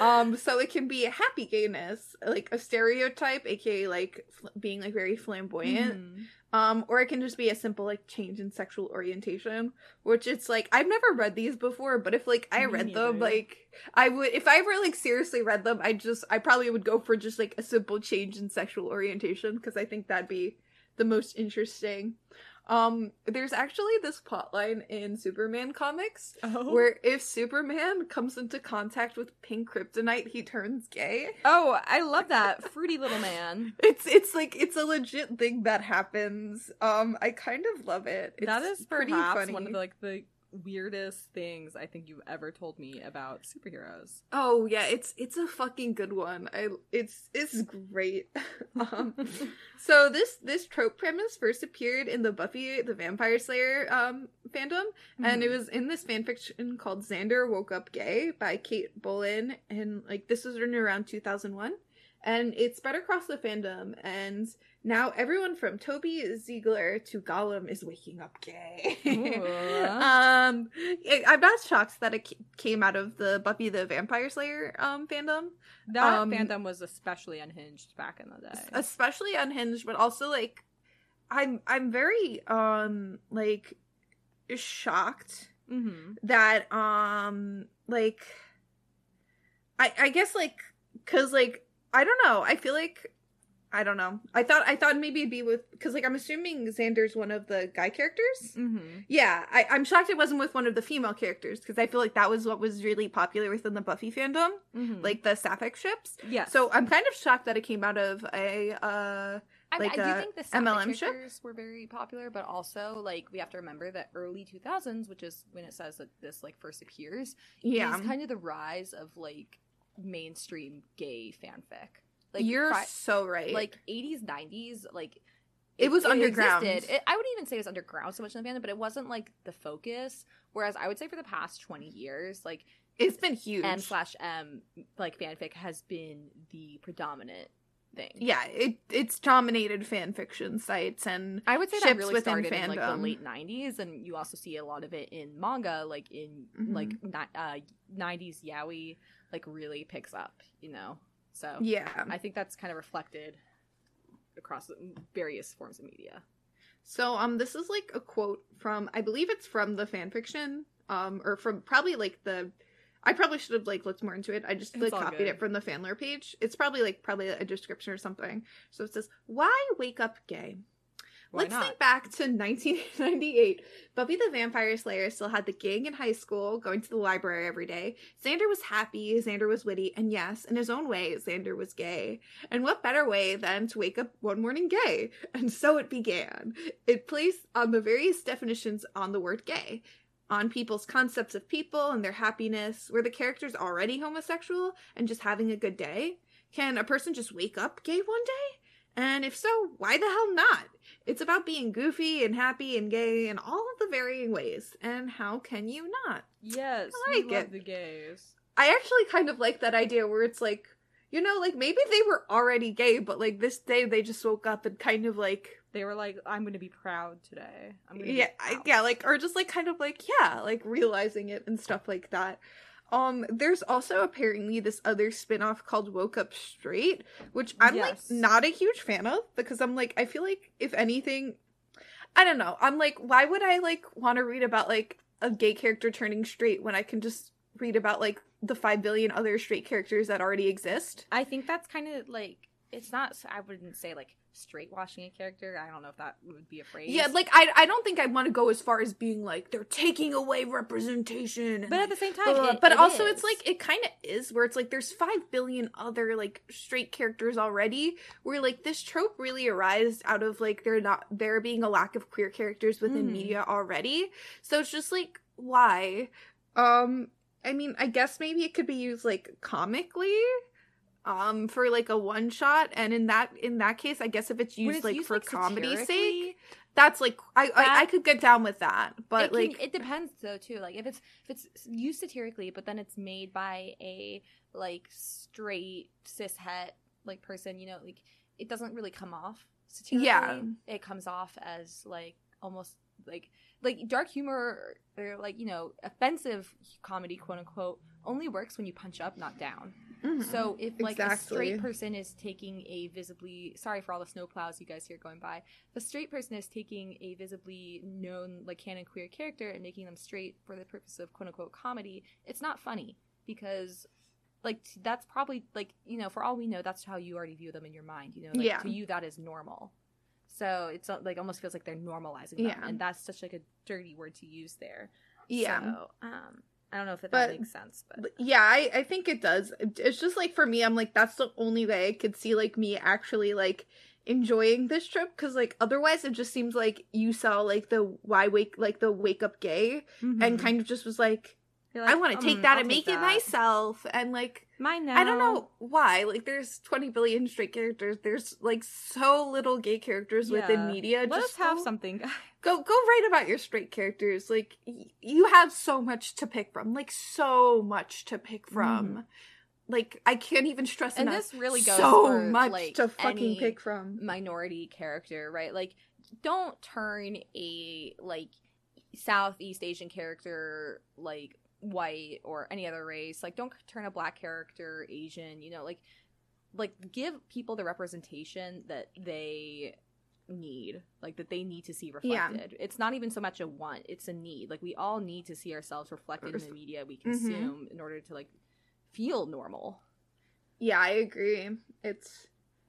Um, so it can be a happy gayness, like a stereotype, aka like fl- being like very flamboyant. Mhm. Um, or it can just be a simple like change in sexual orientation, which it's like I've never read these before, but if like I Me read them, like I would if I ever like seriously read them, I just I probably would go for just like a simple change in sexual orientation because I think that'd be the most interesting. Um, there's actually this plotline in Superman comics Oh. where if Superman comes into contact with pink kryptonite, he turns gay. oh, I love that fruity little man. It's it's like it's a legit thing that happens. Um, I kind of love it. It's that is pretty perhaps funny. one of the, like the weirdest things I think you've ever told me about superheroes. oh yeah, it's it's a fucking good one. I it's it's great. um, so this this trope premise first appeared in the Buffy the Vampire Slayer um fandom, and it Mhm. was in this fanfiction called Xander Woke Up Gay by Kate Bolin, and like this was written around two thousand one. And it spread across the fandom, and now everyone from Toby Ziegler to Gollum is waking up gay. Um, I- I'm not shocked that it came out of the Buffy the Vampire Slayer um fandom, that um, fandom was especially unhinged back in the day. especially unhinged, but also like, I'm I'm very um like shocked mm-hmm. that um like I I guess like cuz like I don't know. I feel like I don't know. I thought I thought maybe it'd be with cuz like I'm assuming Xander's one of the guy characters. Mm-hmm. Yeah, I, I'm shocked it wasn't with one of the female characters because I feel like that was what was really popular within the Buffy fandom, Mm-hmm. like the sapphic ships. yeah. So I'm kind of shocked that it came out of a uh I, like I do think the MLM ship? characters were very popular, but also like we have to remember that early 2000s, which is when it says that this like first appears, yeah. is kind of the rise of like mainstream gay fanfic. Like You're pri- so right. like 80s, 90s, like It was underground. It, I wouldn't even say it was underground so much in the fandom, but it wasn't like the focus. Whereas I would say for the past 20 years, like it's been huge. M slash M like fanfic has been the predominant thing. yeah, it it's dominated fan fiction sites and I would say that really started in like the late '90s, and you also see a lot of it in manga, like in Mhm. like uh, '90s yaoi, like really picks up, you know. So yeah. I think that's kind of reflected across various forms of media. So um this is like a quote from I believe it's from the fan fiction um or from probably like the I probably should have like looked more into it. I just like copied good. it from the Fanlore page. It's probably like probably a description or something. So it says, "Why wake up gay?" Why Let's not? think back to 1998. Buffy the Vampire Slayer still had the gang in high school, going to the library every day. Xander was happy, Xander was witty, and yes, in his own way, Xander was gay. And what better way than to wake up one morning gay? And so it began. It placed on the various definitions on the word gay, on people's concepts of people and their happiness. Were the characters already homosexual and just having a good day? Can a person just wake up gay one day? And if so, why the hell not? It's about being goofy and happy and gay in all of the varying ways. And how can you not? Yes, I like love it. the gays. I actually kind of like that idea where it's like, you know, like maybe they were already gay, but like this day they just woke up and kind of like, They were like, "I'm going to be proud today." I'm gonna yeah, I, proud." yeah, like, or just like kind of like, yeah, like realizing it and stuff like that. Um, there's also apparently this other spin-off called Woke Up Straight, which I'm Yes. like not a huge fan of because I'm like, I feel like if anything, I don't know. I'm like, why would I like want to read about like a gay character turning straight when I can just read about like the five billion other straight characters that already exist? I think that's kind of like it's not. I wouldn't say like straight washing a character. I don't know if that would be a phrase. Yeah, like I I don't think I want to go as far as being like they're taking away representation. and, but at the same time, it- but it also is. it's like it kind of is where it's like there's 5 billion other like straight characters already where like this trope really arised out of like there not there being a lack of queer characters within Mhm. media already so it's just like why um i mean i guess maybe it could be used like comically um for like a one shot and in that in that case i guess if it's used it's like used, for like, comedy's sake that's like I, I i could get down with that but it can- like it depends though too. Like if it's if it's used satirically, but then it's made by a like straight cis het like person, you know, like it doesn't really come off satirically. Yeah. it comes off as like almost like like dark humor or like you know offensive comedy quote unquote only works when you punch up not down mhm. so if like a straight person is taking a visibly sorry for all the snowplows you guys hear going by, a straight person is taking a visibly known like canon queer character and making them straight for the purpose of quote unquote comedy, it's not funny because like that's probably like you know for all we know that's how you already view them in your mind. You know, like, Yeah. to you that is normal. So it's uh, like almost feels like they're normalizing them, Yeah. and that's such like a dirty word to use there. yeah So, um, I don't know if that, But- makes sense, but yeah, I, I think it does. It's just like for me, I'm like that's the only way I could see like me actually like enjoying this trip because like otherwise it just seems like you saw like the why wake like the wake up gay and Mhm. kind of just was like, You're I want to take "Mm, that I'll and take make it myself and like Mine now. I don't know why like there's 20 billion straight characters there's like so little gay characters within media Let just us have go- something. go go write about your straight characters like y- you have so much to pick from like so much to pick from like i can't even stress Mm-hmm. and enough this really goes so for, much like, to fucking pick from minority character, right? Like, don't turn a like Southeast Asian character like white or any other race. Like, don't turn a black character Asian. You know, like, like give people the representation that they need like that they need to see Yeah. reflected it's not even so much a want it's a need like we all need to see ourselves reflected in the media we Mm-hmm. consume in order to like feel normal yeah i agree it's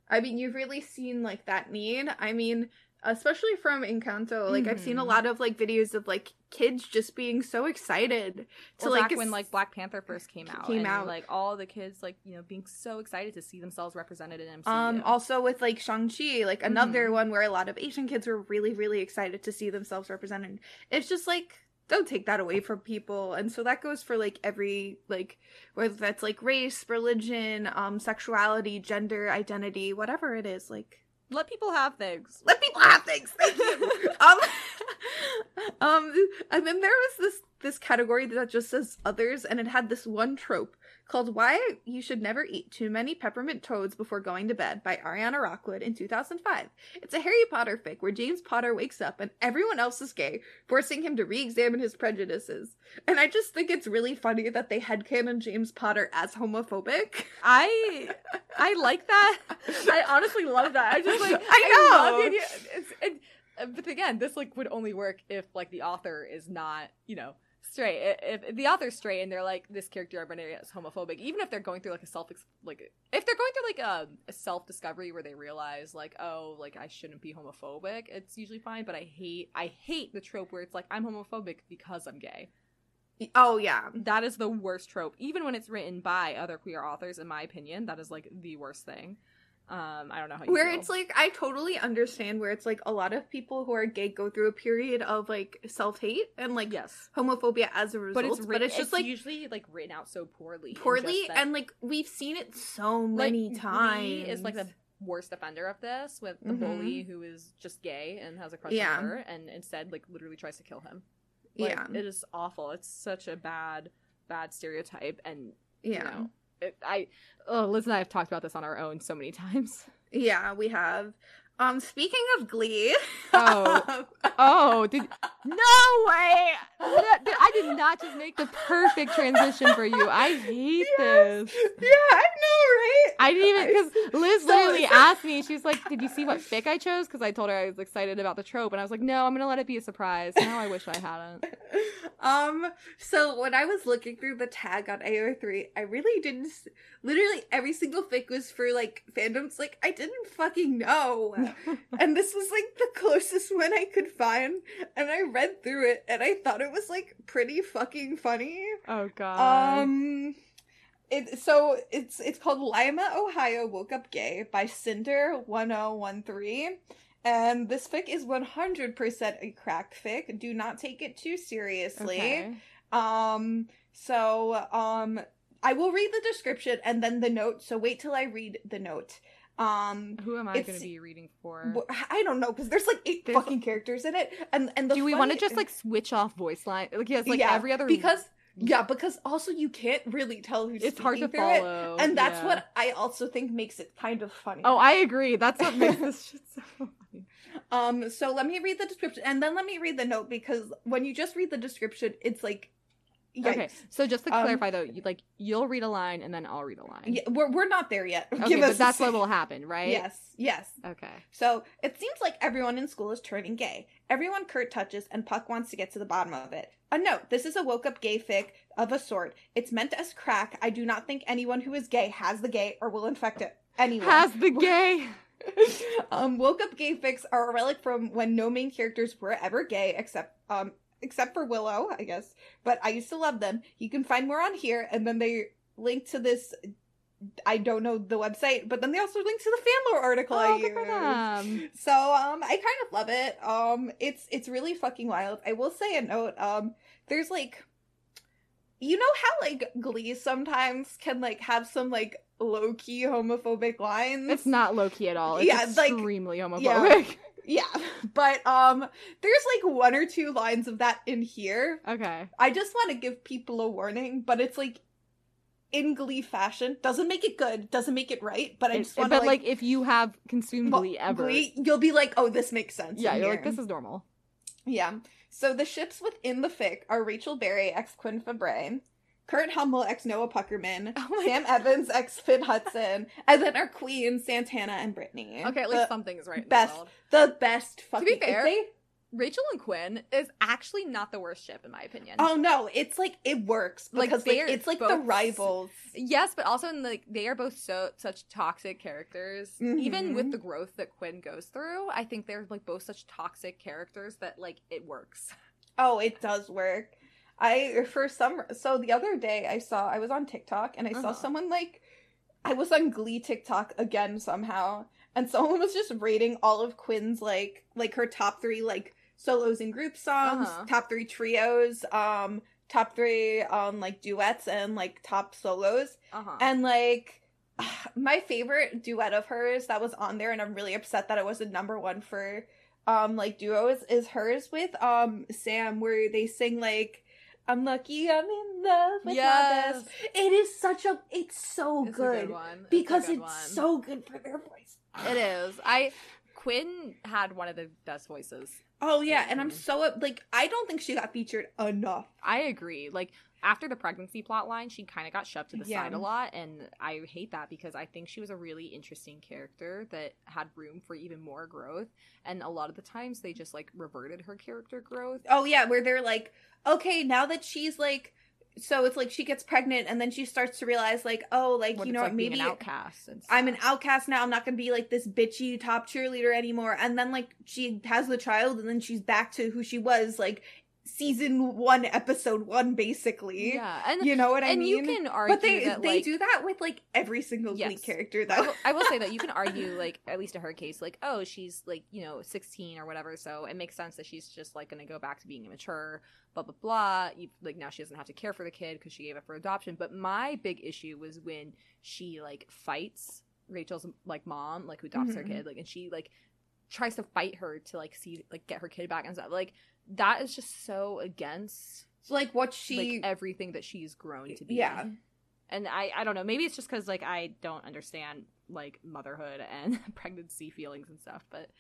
i mean you've really seen like that need i mean especially from encanto like i've seen a Mhm. lot of like videos of like kids just being so excited to or like back when like Black Panther first came out, Came and, out. like all the kids like you know being so excited to see themselves represented in MCU. Um, also with like Shang-Chi, like another Mhm. one where a lot of Asian kids were really, really excited to see themselves represented. It's just like, don't take that away from people. And so that goes for like every, like, whether that's like race, religion, um, sexuality, gender, identity, whatever it is, like, let people have things. let people have things. Thank you. um, um, and then there was this this category that just says others, and it had this one trope called "Why You Should Never Eat Too Many Peppermint Toads Before Going to Bed" by Ariana Rockwood in 2005. It's a Harry Potter fic where James Potter wakes up and everyone else is gay, forcing him to re-examine his prejudices. And I just think it's really funny that they headcanon James Potter as homophobic. I I like that. I honestly love that. I just like I know. love the. It's, it, but again, this like would only work if like the author is not you know straight. If, if the author's straight and they're like this character identity is homophobic, even if they're going through like a self like if they're going through like um, a, a self discovery where they realize like oh like I shouldn't be homophobic, it's usually fine. But I hate I hate the trope where it's like I'm homophobic because I'm gay. Oh yeah. That is the worst trope. Even when it's written by other queer authors, in my opinion, that is like the worst thing. Um, I don't know how you Where feel. it's like I totally understand where it's like a lot of people who are gay go through a period of like self hate and like yes, homophobia as a result. but it's written, but it's just like usually like written out so poorly, poorly that- and like we've seen it so many Glee times. is like the worst offender of this with the Mhm. bully who is just gay and has a crush Yeah. on her and instead like literally tries to kill him. Like, yeah, it is awful. It's such a bad, bad stereotype, and yeah, you know, I, oh, Liz and I have talked about this on our own so many times. yeah. We have. Um, speaking of Glee, Oh. Oh, did no way! I did not just make the perfect transition for you. I hate this. yeah, I right? I didn't even because Liz So- literally asked me. She's like, "Did you see what fic I chose?" Because I told her I was excited about the trope, and I was like, "No, I'm gonna let it be a surprise." Now I wish I hadn't. um so when i was looking through the tag on ao3 i really didn't s- literally every single fic was for like fandoms like i didn't fucking know and this was like the closest one i could find and i read through it and i thought it was like pretty fucking funny oh god. um it, so it's it's called Lima, Ohio Woke Up Gay by Cinder 1013. And this fic is 100% a crack fic. Do not take it too seriously. okay. Um so um I will read the description and then the note. So wait till I read the note. Um Who am I going to be reading for? I don't know cuz there's like eight There's- fucking characters in it and and the Do we want to just like switch off voice line? Like yes, like Yeah, every other because yeah, because also you can't really tell who's it's hard to through it. and that's yeah. what I also think makes it kind of funny. Oh, I agree. That's what makes this shit so funny. um. So let me read the description, and then let me read the note because when you just read the description, it's like, yikes. Okay, so just to Um, clarify though, you, like you'll read a line and then I'll read a line. Yeah, we're we're not there yet. Okay, Give but us that's what will happen, right? Yes, yes. Okay. So it seems like everyone in school is turning gay. Everyone Kurt touches, and Puck wants to get to the bottom of it. A note: This is a woke up gay fic of a sort. It's meant as crack. I do not think anyone who is gay has the gay or will infect it. Anyone. Has the gay. um, woke up gay fics are a relic from when no main characters were ever gay, except um, except for Willow, I guess. But I used to love them. You can find more on here, and then they link to this. I don't know the website, but then they also link to the fan lore article I Oh, good for them. So um, I kind of love it. Um, it's it's really fucking wild. I will say a note. Um, there's like, you know how like Glee sometimes can like have some like low key homophobic lines. It's not low key at all. It's Yeah, like- extremely yeah. homophobic. Yeah, but um, there's like one or two lines of that in here. Okay. I just want to give people a warning, but it's like in Glee fashion. Doesn't make it good. Doesn't make it right. But I just want but to like, if you have consumed well, Glee ever, Glee, you'll be like, oh, this makes sense. yeah, you're like this is normal. Yeah. So the ships within the fic are Rachel Berry, ex Quinn Fabray, Kurt Hummel, ex Noah Puckerman, Oh Sam Evans, ex Finn Hudson, and then our queens, Santana and Brittany. Okay, at least something is right in best- the world. the best fucking. be fair- they- Rachel and Quinn is actually not the worst ship in my opinion. oh no, it's like it works Like, because like, they're it's like the rivals. Yes, but also in like they are both so such toxic characters. Even Mhm. with the growth that Quinn goes through, I think they're like both such toxic characters that like it works. Oh, it does work. I for some so the other day I saw I was on TikTok and I saw Uh-huh. someone like I was on Glee TikTok again somehow and someone was just rating all of Quinn's like like her top 3 like solos and group songs, Uh-huh. top 3 trios, um top 3 um like duets and like top solos Uh huh. and like my favorite duet of hers that was on there and I'm really upset that it wasn't number 1 for um like duos is hers with um Sam where they sing like I'm lucky I'm in love with my best. It is such a it's so It's a good, one. It's because good it's so good for their voice. It is. I Quinn had one of the best voices. Oh yeah, and I'm so like I don't think she got featured enough. I agree. Like after the pregnancy plot line, she kind of got shoved to the Yeah. side a lot, and I hate that because I think she was a really interesting character that had room for even more growth. And a lot of the times, they just like reverted her character growth. Oh yeah, where they're like, okay, now that she's like, so it's like she gets pregnant and then she starts to realize like, oh, like What you know like maybe an outcast. I'm an outcast now. I'm not gonna be like this bitchy top cheerleader anymore. And then like she has the child and then she's back to who she was like season one, episode one, basically. Yeah, and You know what I mean. and you can argue but they that they like, do that with like every single Yes. character I though. will, I will say that you can argue, like, at least in her case, like, oh, she's like, you know, 16 or whatever, so it makes sense that she's just like going to go back to being immature, blah, blah, blah. You, like, now she doesn't have to care for the kid because she gave it for adoption. But my big issue was when she, like, fights Rachel's, like, mom, like, who adopts her Mhm. kid, like, and she, like, tries to fight her to, like, see, like, get her kid back and stuff. Like, that is just so against, like what she like, everything that she's grown to be. Yeah. and I I don't know. Maybe it's just because like I don't understand like motherhood and pregnancy feelings and stuff but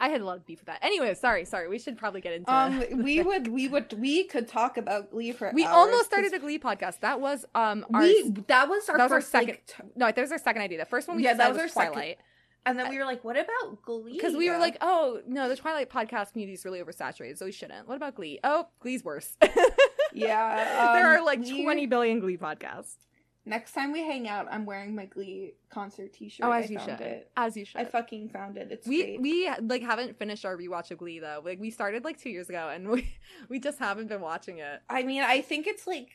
I had a lot of beef with that. Anyway sorry sorry. We should probably get into Um, we would, we would, we could talk about Glee for. we hours, almost started the Glee podcast. That was um our we that was our that was our first second- like, t- no that was our second idea. The first one we Yeah, that was was, our second- Twilight and then we were like, what about Glee? because we were like oh no the Twilight podcast community is really oversaturated so we shouldn't what about Glee oh Glee's worse yeah, there um, are like we- 20 billion Glee podcasts Next time we hang out, I'm wearing my Glee concert T-shirt. oh I as you found should It. as you should I fucking found it. It's we great. we like haven't finished our rewatch of Glee though. Like we started like two years ago, and we we just haven't been watching it. I mean, I think it's like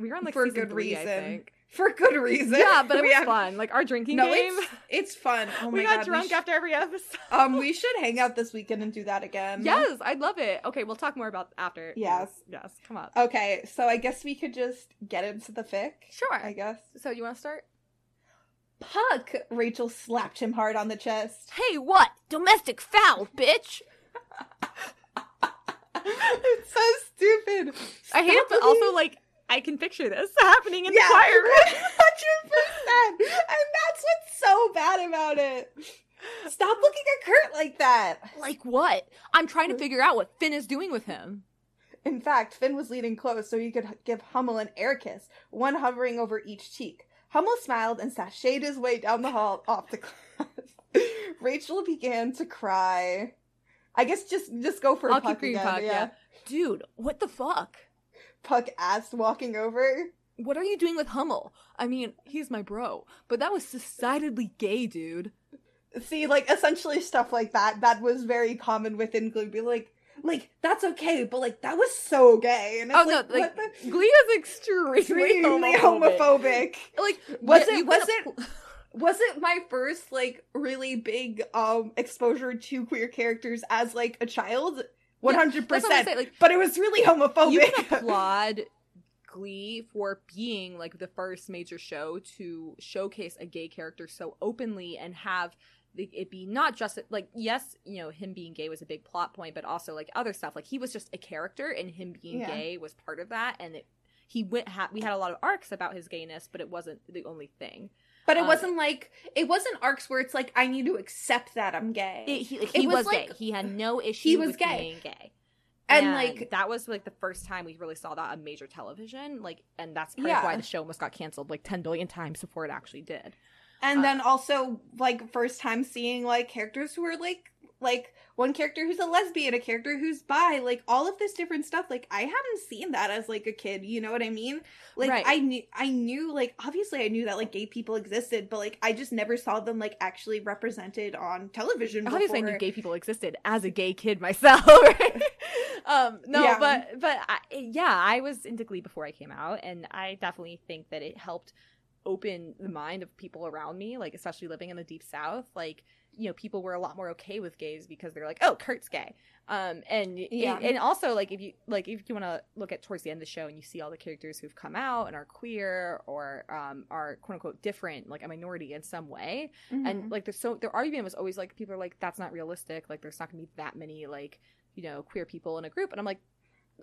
We were on like For good three, I reason. For good reason. Yeah, but it We was have- fun. Like our drinking No, game. it's it's fun. Oh we my got god, drunk we sh- after every episode. um, we should hang out this weekend and do that again. yes, I'd love it. Okay, we'll talk more about after. Yes. yes. Come on. Okay, so I guess we could just get into the fic. Sure. I guess. So you want to start? Puck. Rachel slapped him hard on the chest. Hey, what? Domestic foul, bitch. it's so stupid. I hate it, but also like I can picture this happening in yeah, the choir room. hundred percent, and that's what's so bad about it. Stop looking at Kurt like that. like what? I'm trying to mm. figure out what Finn is doing with him. In fact, Finn was leaning close so he could give Hummel an air kiss, one hovering over each cheek. Hummel smiled and sashayed his way down the hall off the class. Rachel began to cry. I guess just just go for I'll Puck keep reading again. Puck, yeah. yeah. Dude, what the fuck? Puck asked, walking over. What are you doing with Hummel? I mean, he's my bro, but that was decidedly gay, dude. See, like essentially stuff like that. That was very common within Glee. Be like, like that's okay, but like that was so gay. And Oh, like, no, like, the- Glee is extremely, extremely homophobic. homophobic. Like, Was yeah, it- was could've- was it my first like really big um exposure to queer characters as like a child? One hundred That's what I'm percent. But it was really you homophobic. can applaud Glee for being like the first major show to showcase a gay character so openly and have it be not just like yes, you know, him being gay was a big plot point, but also like other stuff. Like he was just a character, and him being Yeah. gay was part of that. And it, he went. Ha- we had a lot of arcs about his gayness, but it wasn't the only thing. But it Um, wasn't like it wasn't arcs where it's like I need to accept that I'm gay. It, he like, It he was was, like- gay. He had no issue. he was with gay. being gay. And, like- that was like the first time we really saw that on major television. Like, and that's Yeah. of why the show almost got canceled like ten billion times before it actually did. and uh, then also like first time seeing like characters who are like like one character who's a lesbian, a character who's bi, like all of this different stuff. Like I hadn't seen that as like a kid. You know what I mean? Like Right. I knew, I knew, like obviously I knew that like gay people existed, but like I just never saw them like actually represented on television. Obviously, I knew gay people existed as a gay kid myself. Right? um, no, Yeah. but but I, yeah, I was into Glee before I came out, and I definitely think that it helped open the mind of people around me, like especially living in the deep south. Like you know, people were a lot more okay with gays because they're like, oh, Kurt's gay. Um, and Yeah. and, and also like if you like if you want to look at towards the end of the show and you see all the characters who've come out and are queer or um are quote unquote different, like a minority in some way, Mhm. and like there's so their argument was always like people are like that's not realistic like there's not gonna be that many like you know queer people in a group and i'm like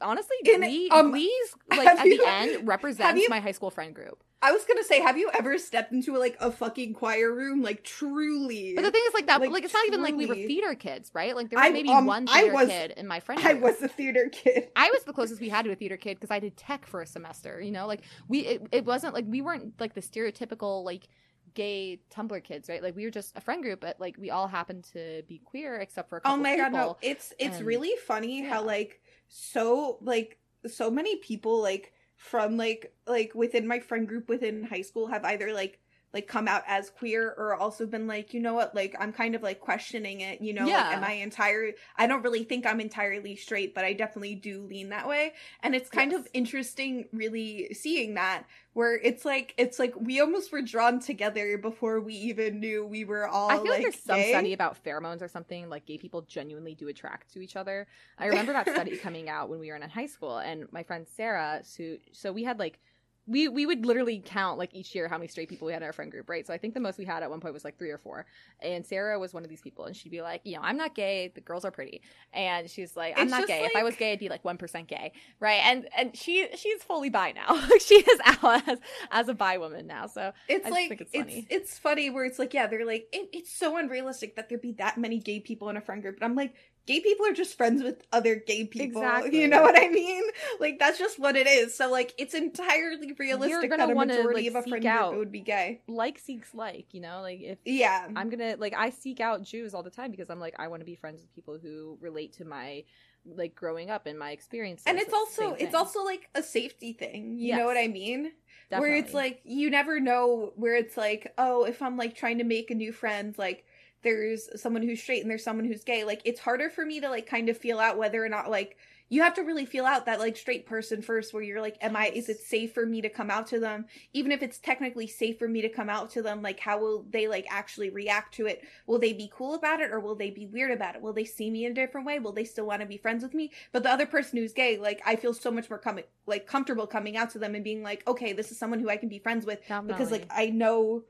honestly, In- Glee, um, Glee's like at you- the end represents you- my high school friend group. I was gonna say, have you ever stepped into like a fucking choir room? Like truly. But the thing is, like that, like, Like, it's not even like we were theater kids, right? Like there was I- maybe um, one theater was- kid in my friend Group. I was a theater kid. I was the closest we had to a theater kid because I did tech for a semester. You know, like we it, it wasn't like we weren't like the stereotypical like gay Tumblr kids, right? Like we were just a friend group, but like we all happened to be queer except for a couple Oh my god, no. It's it's and- really funny how like so like so many people like from like like within my friend group within high school have either like like come out as queer or also been like, you know what, like I'm kind of like questioning it, you know, Yeah. like am I entire I don't really think I'm entirely straight, but I definitely do lean that way. And it's kind Yes. of interesting really seeing that where it's like it's like we almost were drawn together before we even knew we were all I feel like, like there's some study about pheromones or something. Like gay people genuinely do attract to each other. I remember that study coming out when we were in high school, and my friend Sarah, so so we had like. We, we would literally count like each year how many straight people we had in our friend group, right? So I think the most we had at one point was like three or four. And Sarah was one of these people, and she'd be like, you know, I'm not gay. The girls are pretty, and she's like, I'm It's not gay. If I was gay, I'd be like one percent gay, right? And and she she's fully bi now. She is out as as a bi woman now. So it's I like think it's it's funny. it's funny where it's like yeah they're like it, it's so unrealistic that there'd be that many gay people in a friend group but i'm like gay people are just friends with other gay people. Exactly. you know what i mean? Like that's just what it is. So like it's entirely realistic that a majority like, of a friend out- group would be gay. like seeks like, you know, like if yeah. I'm gonna like I seek out Jews all the time because I'm like I want to be friends with people who relate to my like growing up and my experience and it's also it's also like a safety thing. You know what i mean? Where it's like you never know where it's like oh if i'm like trying to make a new friend like there's someone who's straight and there's someone who's gay like it's harder for me to like kind of feel out whether or not like you have to really feel out that like straight person first where you're like am i is it safe for me to come out to them? Even if it's technically safe for me to come out to them like how will they like actually react to it? Will they be cool about it or will they be weird about it? Will they see me in a different way? Will they still want to be friends with me? But the other person who's gay like i feel so much more coming like comfortable coming out to them and being like okay this is someone who i can be friends with because like i know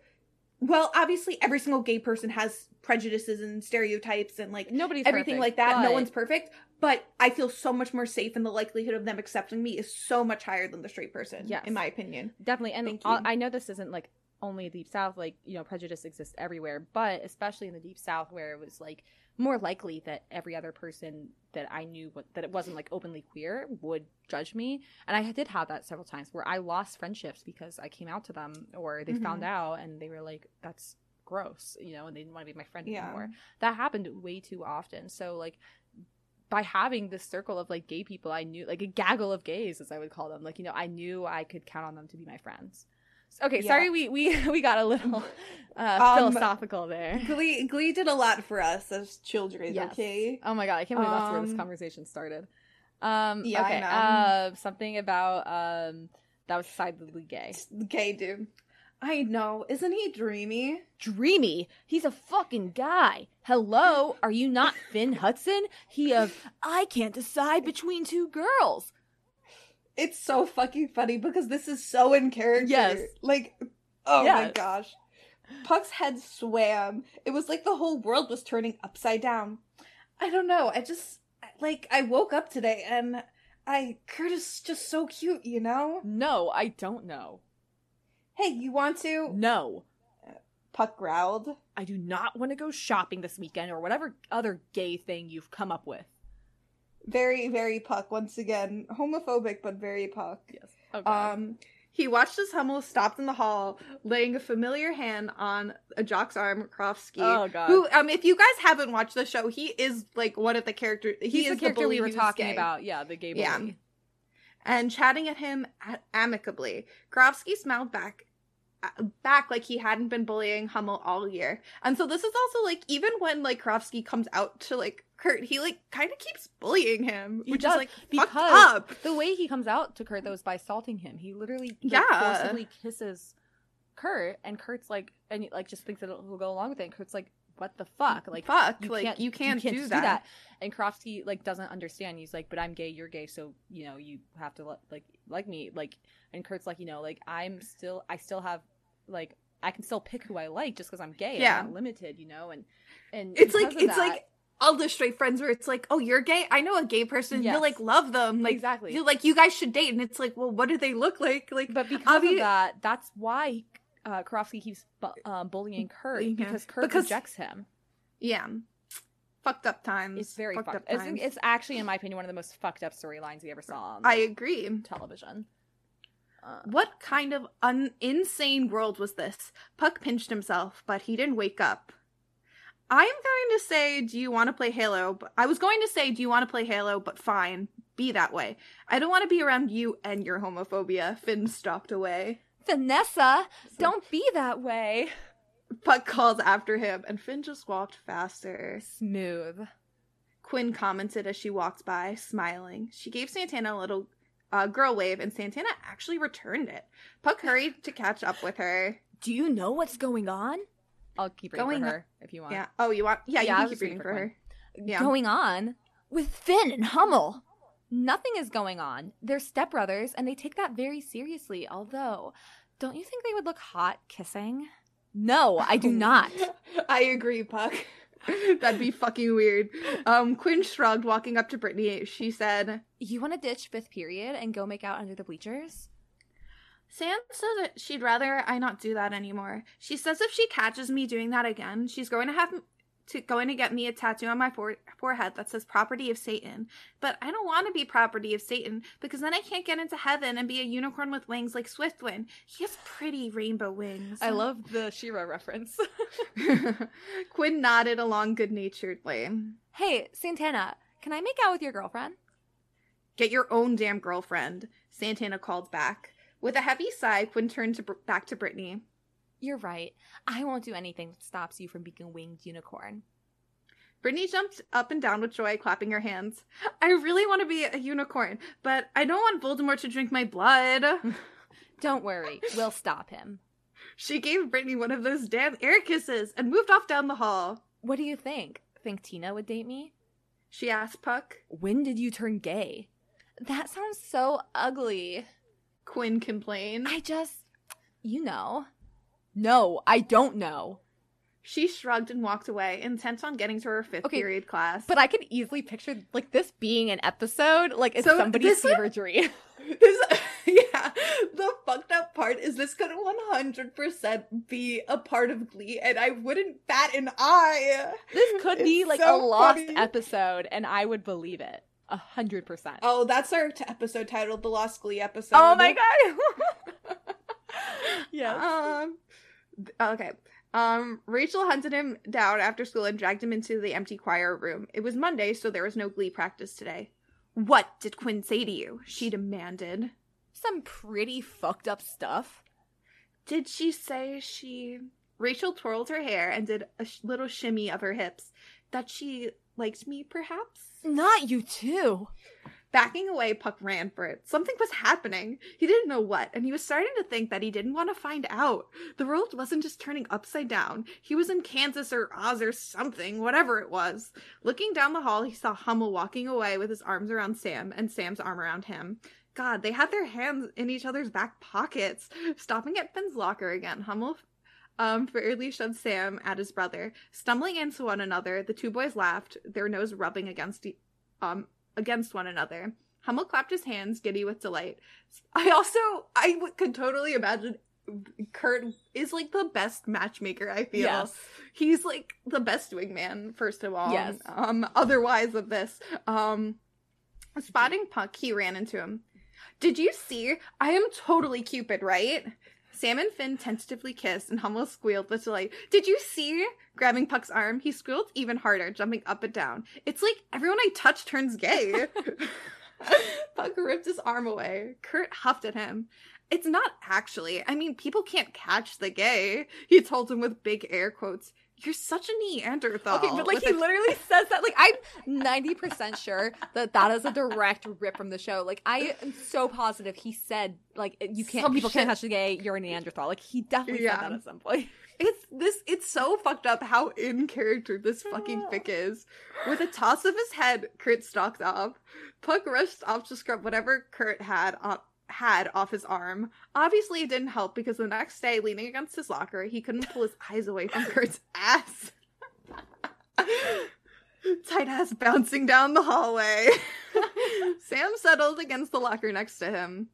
well obviously every single gay person has prejudices and stereotypes and like nobody's everything perfect, like that. No one's perfect but i feel so much more safe and the likelihood of them accepting me is so much higher than the straight person Yeah, in my opinion. Definitely and Thank all- you. I know this isn't like only deep south like you know prejudice exists everywhere but especially in the deep south where it was like more likely that every other person that I knew what, that it wasn't like openly queer would judge me and I did have that several times where I lost friendships because I came out to them or they Mhm. found out and they were like that's gross you know and they didn't want to be my friend Yeah. anymore that happened way too often so like by having this circle of like gay people i knew like a gaggle of gays as i would call them like you know i knew i could count on them to be my friends okay Yeah. sorry we we we got a little uh Um, philosophical there glee glee did a lot for us as children Yes. okay oh my god i can't believe that's where this Um, conversation started um yeah, okay uh something about um that was decidedly gay gay dude i know isn't he dreamy Dreamy. He's a fucking guy. Hello, are you not Finn Hudson? He of I can't decide between two girls. It's so fucking funny because this is so in character. Yes. Like, oh my gosh. Puck's head swam. It was like the whole world was turning upside down. I don't know. I just, like, I woke up today and I, Curtis is just so cute, you know? No, I don't know. Hey, you want to? No. Puck growled. I do not want to go shopping this weekend or whatever other gay thing you've come up with. Very, very Puck once again. Homophobic, but very Puck. Yes. Oh, God. Um, he watched as Hummel stopped in the hall, laying a familiar hand on a jock's arm, Karofsky. Oh, God. Who, um, if you guys haven't watched the show, he is like one of the characters. He He's is the character bully we were talking gay. about. Yeah, the gay Yeah. and chatting at him amicably. Karofsky smiled back. uh, Back like he hadn't been bullying Hummel all year, and so this is also like even when like Karofsky comes out to like Kurt, he like kind of keeps bullying him, He which does, is like because up. The way he comes out to Kurt though is by assaulting him. He literally like, Yeah. forcibly kisses Kurt, and Kurt's like, and like just thinks that he'll go along with it. And Kurt's like, "What the fuck? Like, Fuck, like you can't, do, just that. And Karofsky like doesn't understand. He's like, "But I'm gay, you're gay, so you know you have to like like me." Like, and Kurt's like, you know, like I'm still, I still have like. I can still pick who I like just because I'm gay. Yeah. I'm not limited, you know, and and It's like it's that- like all the straight friends where it's like, oh, you're gay. I know a gay person. Yes. You like love them. Like exactly. you like you guys should date. And it's like, well, what do they look like? Like But because Obvi- of that, that's why uh, Karofsky keeps bu- um, bullying Kurt him. because Kurt Because- rejects him. yeah, fucked up times. It's very fucked fucked. up It's, times. it's actually, in my opinion, one of the most fucked up storylines we ever saw on I agree. television. Uh, What kind of un- insane world was this? Puck pinched himself, but he didn't wake up. I'm going to say, do you want to play Halo? But I was going to say, do you want to play Halo? But fine, be that way. I don't want to be around you and your homophobia. Finn stopped away. Vanessa, don't be that way. Puck calls after him, and Finn just walked faster. Smooth. Quinn commented as she walked by, smiling. She gave Santana a little uh, girl wave, and Santana actually returned it. Puck hurried to catch up with her. Do you know what's going on? I'll keep reading Going for her if you want. Yeah. Oh, you want? Yeah, Yeah, I you can keep reading reading for for her. Yeah. Going on with Finn and Hummel. Nothing is going on. They're stepbrothers, and they take that very seriously. Although, don't you think they would look hot kissing? No, I do not. I agree, Puck. That'd be fucking weird. Um, Quinn shrugged, walking up to Brittany. She said, You want to ditch fifth period and go make out under the bleachers? Sam said that she'd rather I not do that anymore. She says if she catches me doing that again, she's going to have to going to get me a tattoo on my fore- forehead that says "Property of Satan." But I don't want to be property of Satan because then I can't get into heaven and be a unicorn with wings like Swiftwind. He has pretty rainbow wings. I love the She-Ra reference. Quinn nodded along good naturedly. hey, Santana, can I make out with your girlfriend? Get your own damn girlfriend, Santana called back. With a heavy sigh, Quinn turned to, back to Brittany. You're right. I won't do anything that stops you from being a winged unicorn. Brittany jumped up and down with joy, clapping her hands. I really want to be a unicorn, but I don't want Voldemort to drink my blood. Don't worry, we'll stop him. she gave Brittany one of those damn air kisses and moved off down the hall. What do you think? Think Tina would date me? She asked Puck. When did you turn gay? That sounds so ugly. Quinn complained. I just, you know. No, I don't know. She shrugged and walked away, intent on getting to her fifth Okay, period class. But I can easily picture like this being an episode, like it's So somebody's fever dream. This, yeah, the fucked up part is this could 100% be a part of Glee, and I wouldn't bat an eye. this could be like so a lost funny. episode, and I would believe it a hundred percent. Oh, that's our t- episode title, the Lost Glee episode. Oh my god! yes. Um, okay. Um, Rachel hunted him down after school and dragged him into the empty choir room. It was Monday, so there was no Glee practice today. What did Quinn say to you? She demanded. Some pretty fucked up stuff. Did she say she. Rachel twirled her hair and did a sh- little shimmy of her hips. That she liked me, perhaps? Not you too. Backing away, Puck ran for it. Something was happening. He didn't know what, and he was starting to think that he didn't want to find out. The world wasn't just turning upside down. He was in Kansas or Oz or something, whatever it was. Looking down the hall, he saw Hummel walking away with his arms around Sam and Sam's arm around him. God, they had their hands in each other's back pockets. Stopping at Finn's locker again, Hummel um, fairly shoved Sam at his brother. Stumbling into one another, the two boys laughed, their nose rubbing against um against one another. Hummel clapped his hands, giddy with delight. I also I w- could totally imagine Kurt is like the best matchmaker. I feel Yes. he's like the best wingman. First of all, Yes. Um, otherwise of this, um, spotting Puck, he ran into him. Did you see? I am totally Cupid, right? Sam and Finn tentatively kissed, and Hummel squealed with delight. Did you see? Grabbing Puck's arm, he squealed even harder, jumping up and down. It's like everyone I touch turns gay. Puck ripped his arm away. Kurt huffed at him. It's not actually. I mean, people can't catch the gay. He told him with big air quotes. You're such a Neanderthal. Okay, but like he a- literally says that. Like I'm ninety percent sure that that is a direct rip from the show. Like I am so positive he said like you can't Some people can't touch the gay. You're a Neanderthal. Like he definitely Yeah. said that at some point. It's this. It's so fucked up how in character this fucking fic is. With a toss of his head, Kurt stalked off. Puck rushed off to scrub whatever Kurt had on had off his arm. Obviously, it didn't help because the next day, leaning against his locker, he couldn't pull his eyes away from Kurt's ass. Tight ass bouncing down the hallway. Sam settled against the locker next to him.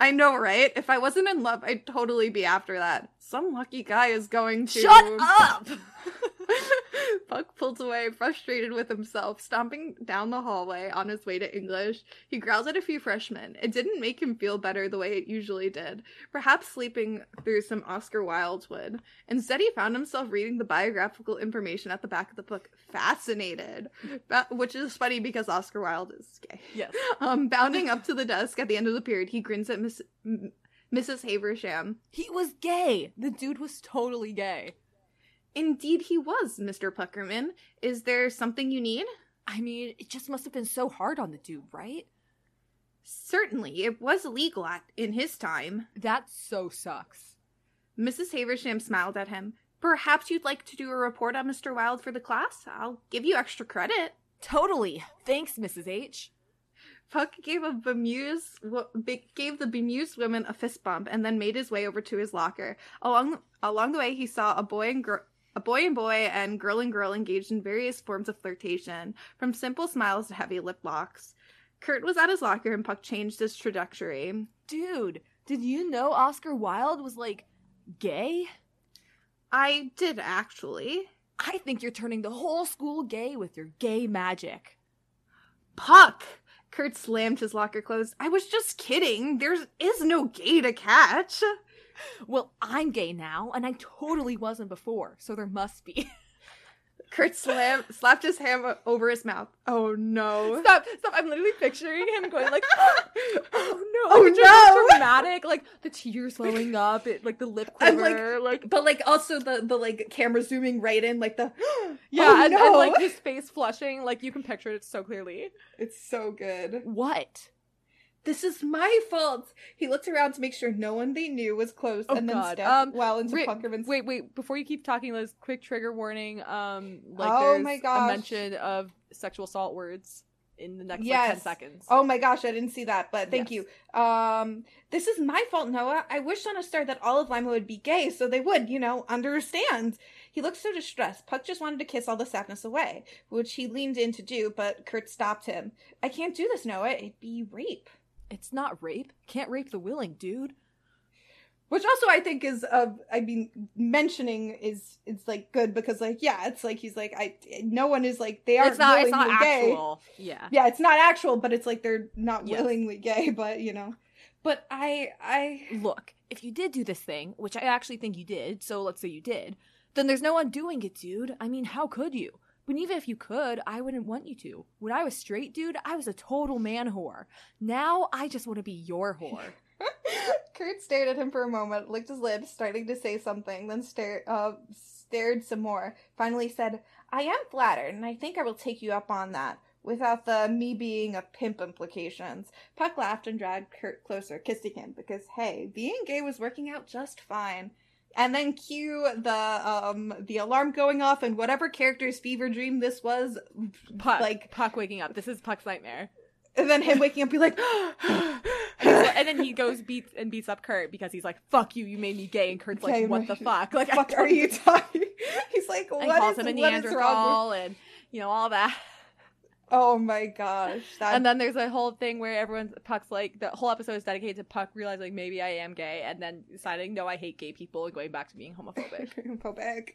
I know, right? If I wasn't in love, I'd totally be after that. Some lucky guy is going to. Shut up! Puck pulls away, frustrated with himself, stomping down the hallway on his way to English. He growls at a few freshmen. It didn't make him feel better the way it usually did. Perhaps sleeping through some Oscar Wilde would. Instead, he found himself reading the biographical information at the back of the book, fascinated. Which is funny because Oscar Wilde is gay. yes. Um, bounding up to the desk at the end of the period, he grins at Miss, Mrs. Haversham. He was gay. The dude was totally gay. Indeed, he was, Mr. Puckerman. Is there something you need? I mean, it just must have been so hard on the dude, right? Certainly, it was illegal at in his time. That so sucks. Mrs. Haversham smiled at him. Perhaps you'd like to do a report on Mr. Wilde for the class? I'll give you extra credit. Totally. Thanks, Mrs. H. Puck gave a bemused gave the bemused woman a fist bump and then made his way over to his locker. Along along the way, he saw a boy and girl. A boy and boy and girl and girl engaged in various forms of flirtation, from simple smiles to heavy lip locks. Kurt was at his locker and Puck changed his trajectory. Dude, did you know Oscar Wilde was like gay? I did actually. I think you're turning the whole school gay with your gay magic. Puck! Kurt slammed his locker closed. I was just kidding. There is no gay to catch. Well, I'm gay now, and I totally wasn't before, so there must be. Kurt slam slapped his hand over his mouth. Oh no. stop, stop. I'm literally picturing him going like, oh no. Oh, it's no. Dramatic, like the tears flowing up, it, like the lip And, like, quiver, like, But like also the the like camera zooming right in, like the oh, yeah, oh, and, no. and like his face flushing, like you can picture it so clearly. It's so good. What? This is my fault. He looked around to make sure no one they knew was close, Oh, and then God. stepped Um, well into wait, Puckerman's. Wait, wait, before you keep talking, Liz, quick trigger warning. Um, like Oh there's my a gosh. mention of sexual assault words in the next like, 10 seconds. Oh my gosh, I didn't see that, but thank Yes. you. Um, this is my fault, Noah. I wished on a star that all of Lima would be gay, so they would, you know, understand. He looked so distressed. Puck just wanted to kiss all the sadness away, which he leaned in to do, but Kurt stopped him. I can't do this, Noah. It'd be rape. It's not rape. Can't rape the willing, dude. Which also I think is uh I mean mentioning is is like good because like yeah it's like he's like I no one is like they aren't It's not. It's not willingly gay. actual. Yeah. Yeah, it's not actual, but it's like they're not Yes. willingly gay, but you know. But I I Look, if you did do this thing, which I actually think you did, so let's say you did, then there's no undoing it, dude. I mean, how could you? But even if you could, I wouldn't want you to. When I was straight, dude, I was a total man whore. Now I just want to be your whore. Kurt stared at him for a moment, licked his lips, starting to say something, then stared uh stared some more. Finally said, "I am flattered, and I think I will take you up on that." Without the me being a pimp implications. Puck laughed and dragged Kurt closer, kissing him, because hey, being gay was working out just fine. And then cue the um the alarm going off and whatever character's fever dream this was, Puck, like Puck waking up. This is Puck's nightmare. and then him waking up be like And, then he goes beats and beats up Kurt because he's like, "Fuck you, you made me gay." And Kurt's like, "What the fuck? Like, fuck are you talking? He's like, And what calls is, him a what is wrong with Neanderthal, and you know all that. Oh my gosh. That And then there's a whole thing where everyone's Puck's like the whole episode is dedicated to Puck realizing maybe I am gay, and then deciding no, I hate gay people, and going back to being homophobic. homophobic.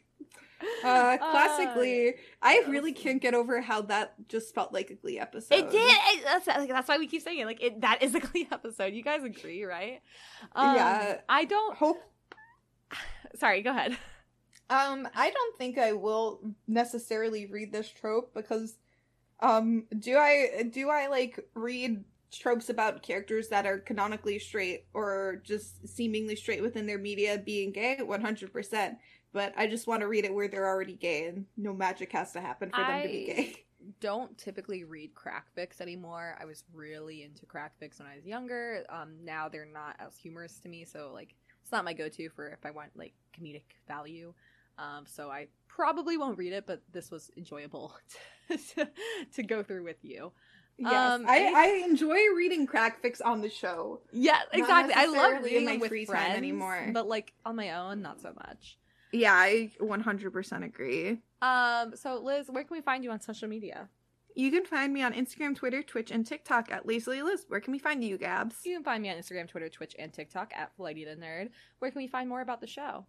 Uh, classically, I really can't get over how that just felt like a Glee episode. It did. It, that's like, that's why we keep saying it. Like it, that is a Glee episode. You guys agree, right? Um, Yeah. I don't. Hope. Sorry. Go ahead. Um, I don't think I will necessarily read this trope because, um, do I do I like read tropes about characters that are canonically straight or just seemingly straight within their media being gay? One hundred percent. But I just want to read it where they're already gay and no magic has to happen for them to be I- gay. Don't typically read crack fics anymore. I was really into crack fics when I was younger. Um, now they're not as humorous to me, so like it's not my go-to for if I want like comedic value. Um, so I probably won't read it, but this was enjoyable to, go through with you. Yes, Um, I, I- enjoy reading crack fics on the show. Yeah, exactly. I love reading my them with friends anymore. but like on my own, not so much. Yeah, I 100% agree. Um, so Liz, where can we find you on social media? You can find me on Instagram, Twitter, Twitch, and TikTok at Lazily Liz. Where can we find you, Gabs? You can find me on Instagram, Twitter, Twitch, and TikTok at Flighty the Nerd. Where can we find more about the show?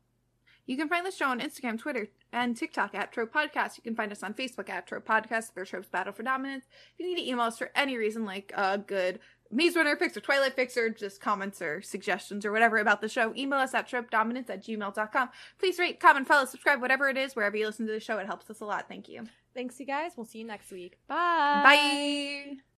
You can find the show on Instagram, Twitter, and TikTok at Trope Podcast. You can find us on Facebook at Trope Podcast for Trope's Battle for Dominance. If you need to email us for any reason, like a good Maze Runner fix or Twilight fix or just comments or suggestions or whatever about the show, email us at tropedominance at gmail.com. Please rate, comment, follow, subscribe, whatever it is, wherever you listen to the show. It helps us a lot. Thank you. Thanks, you guys. We'll see you next week. Bye. Bye.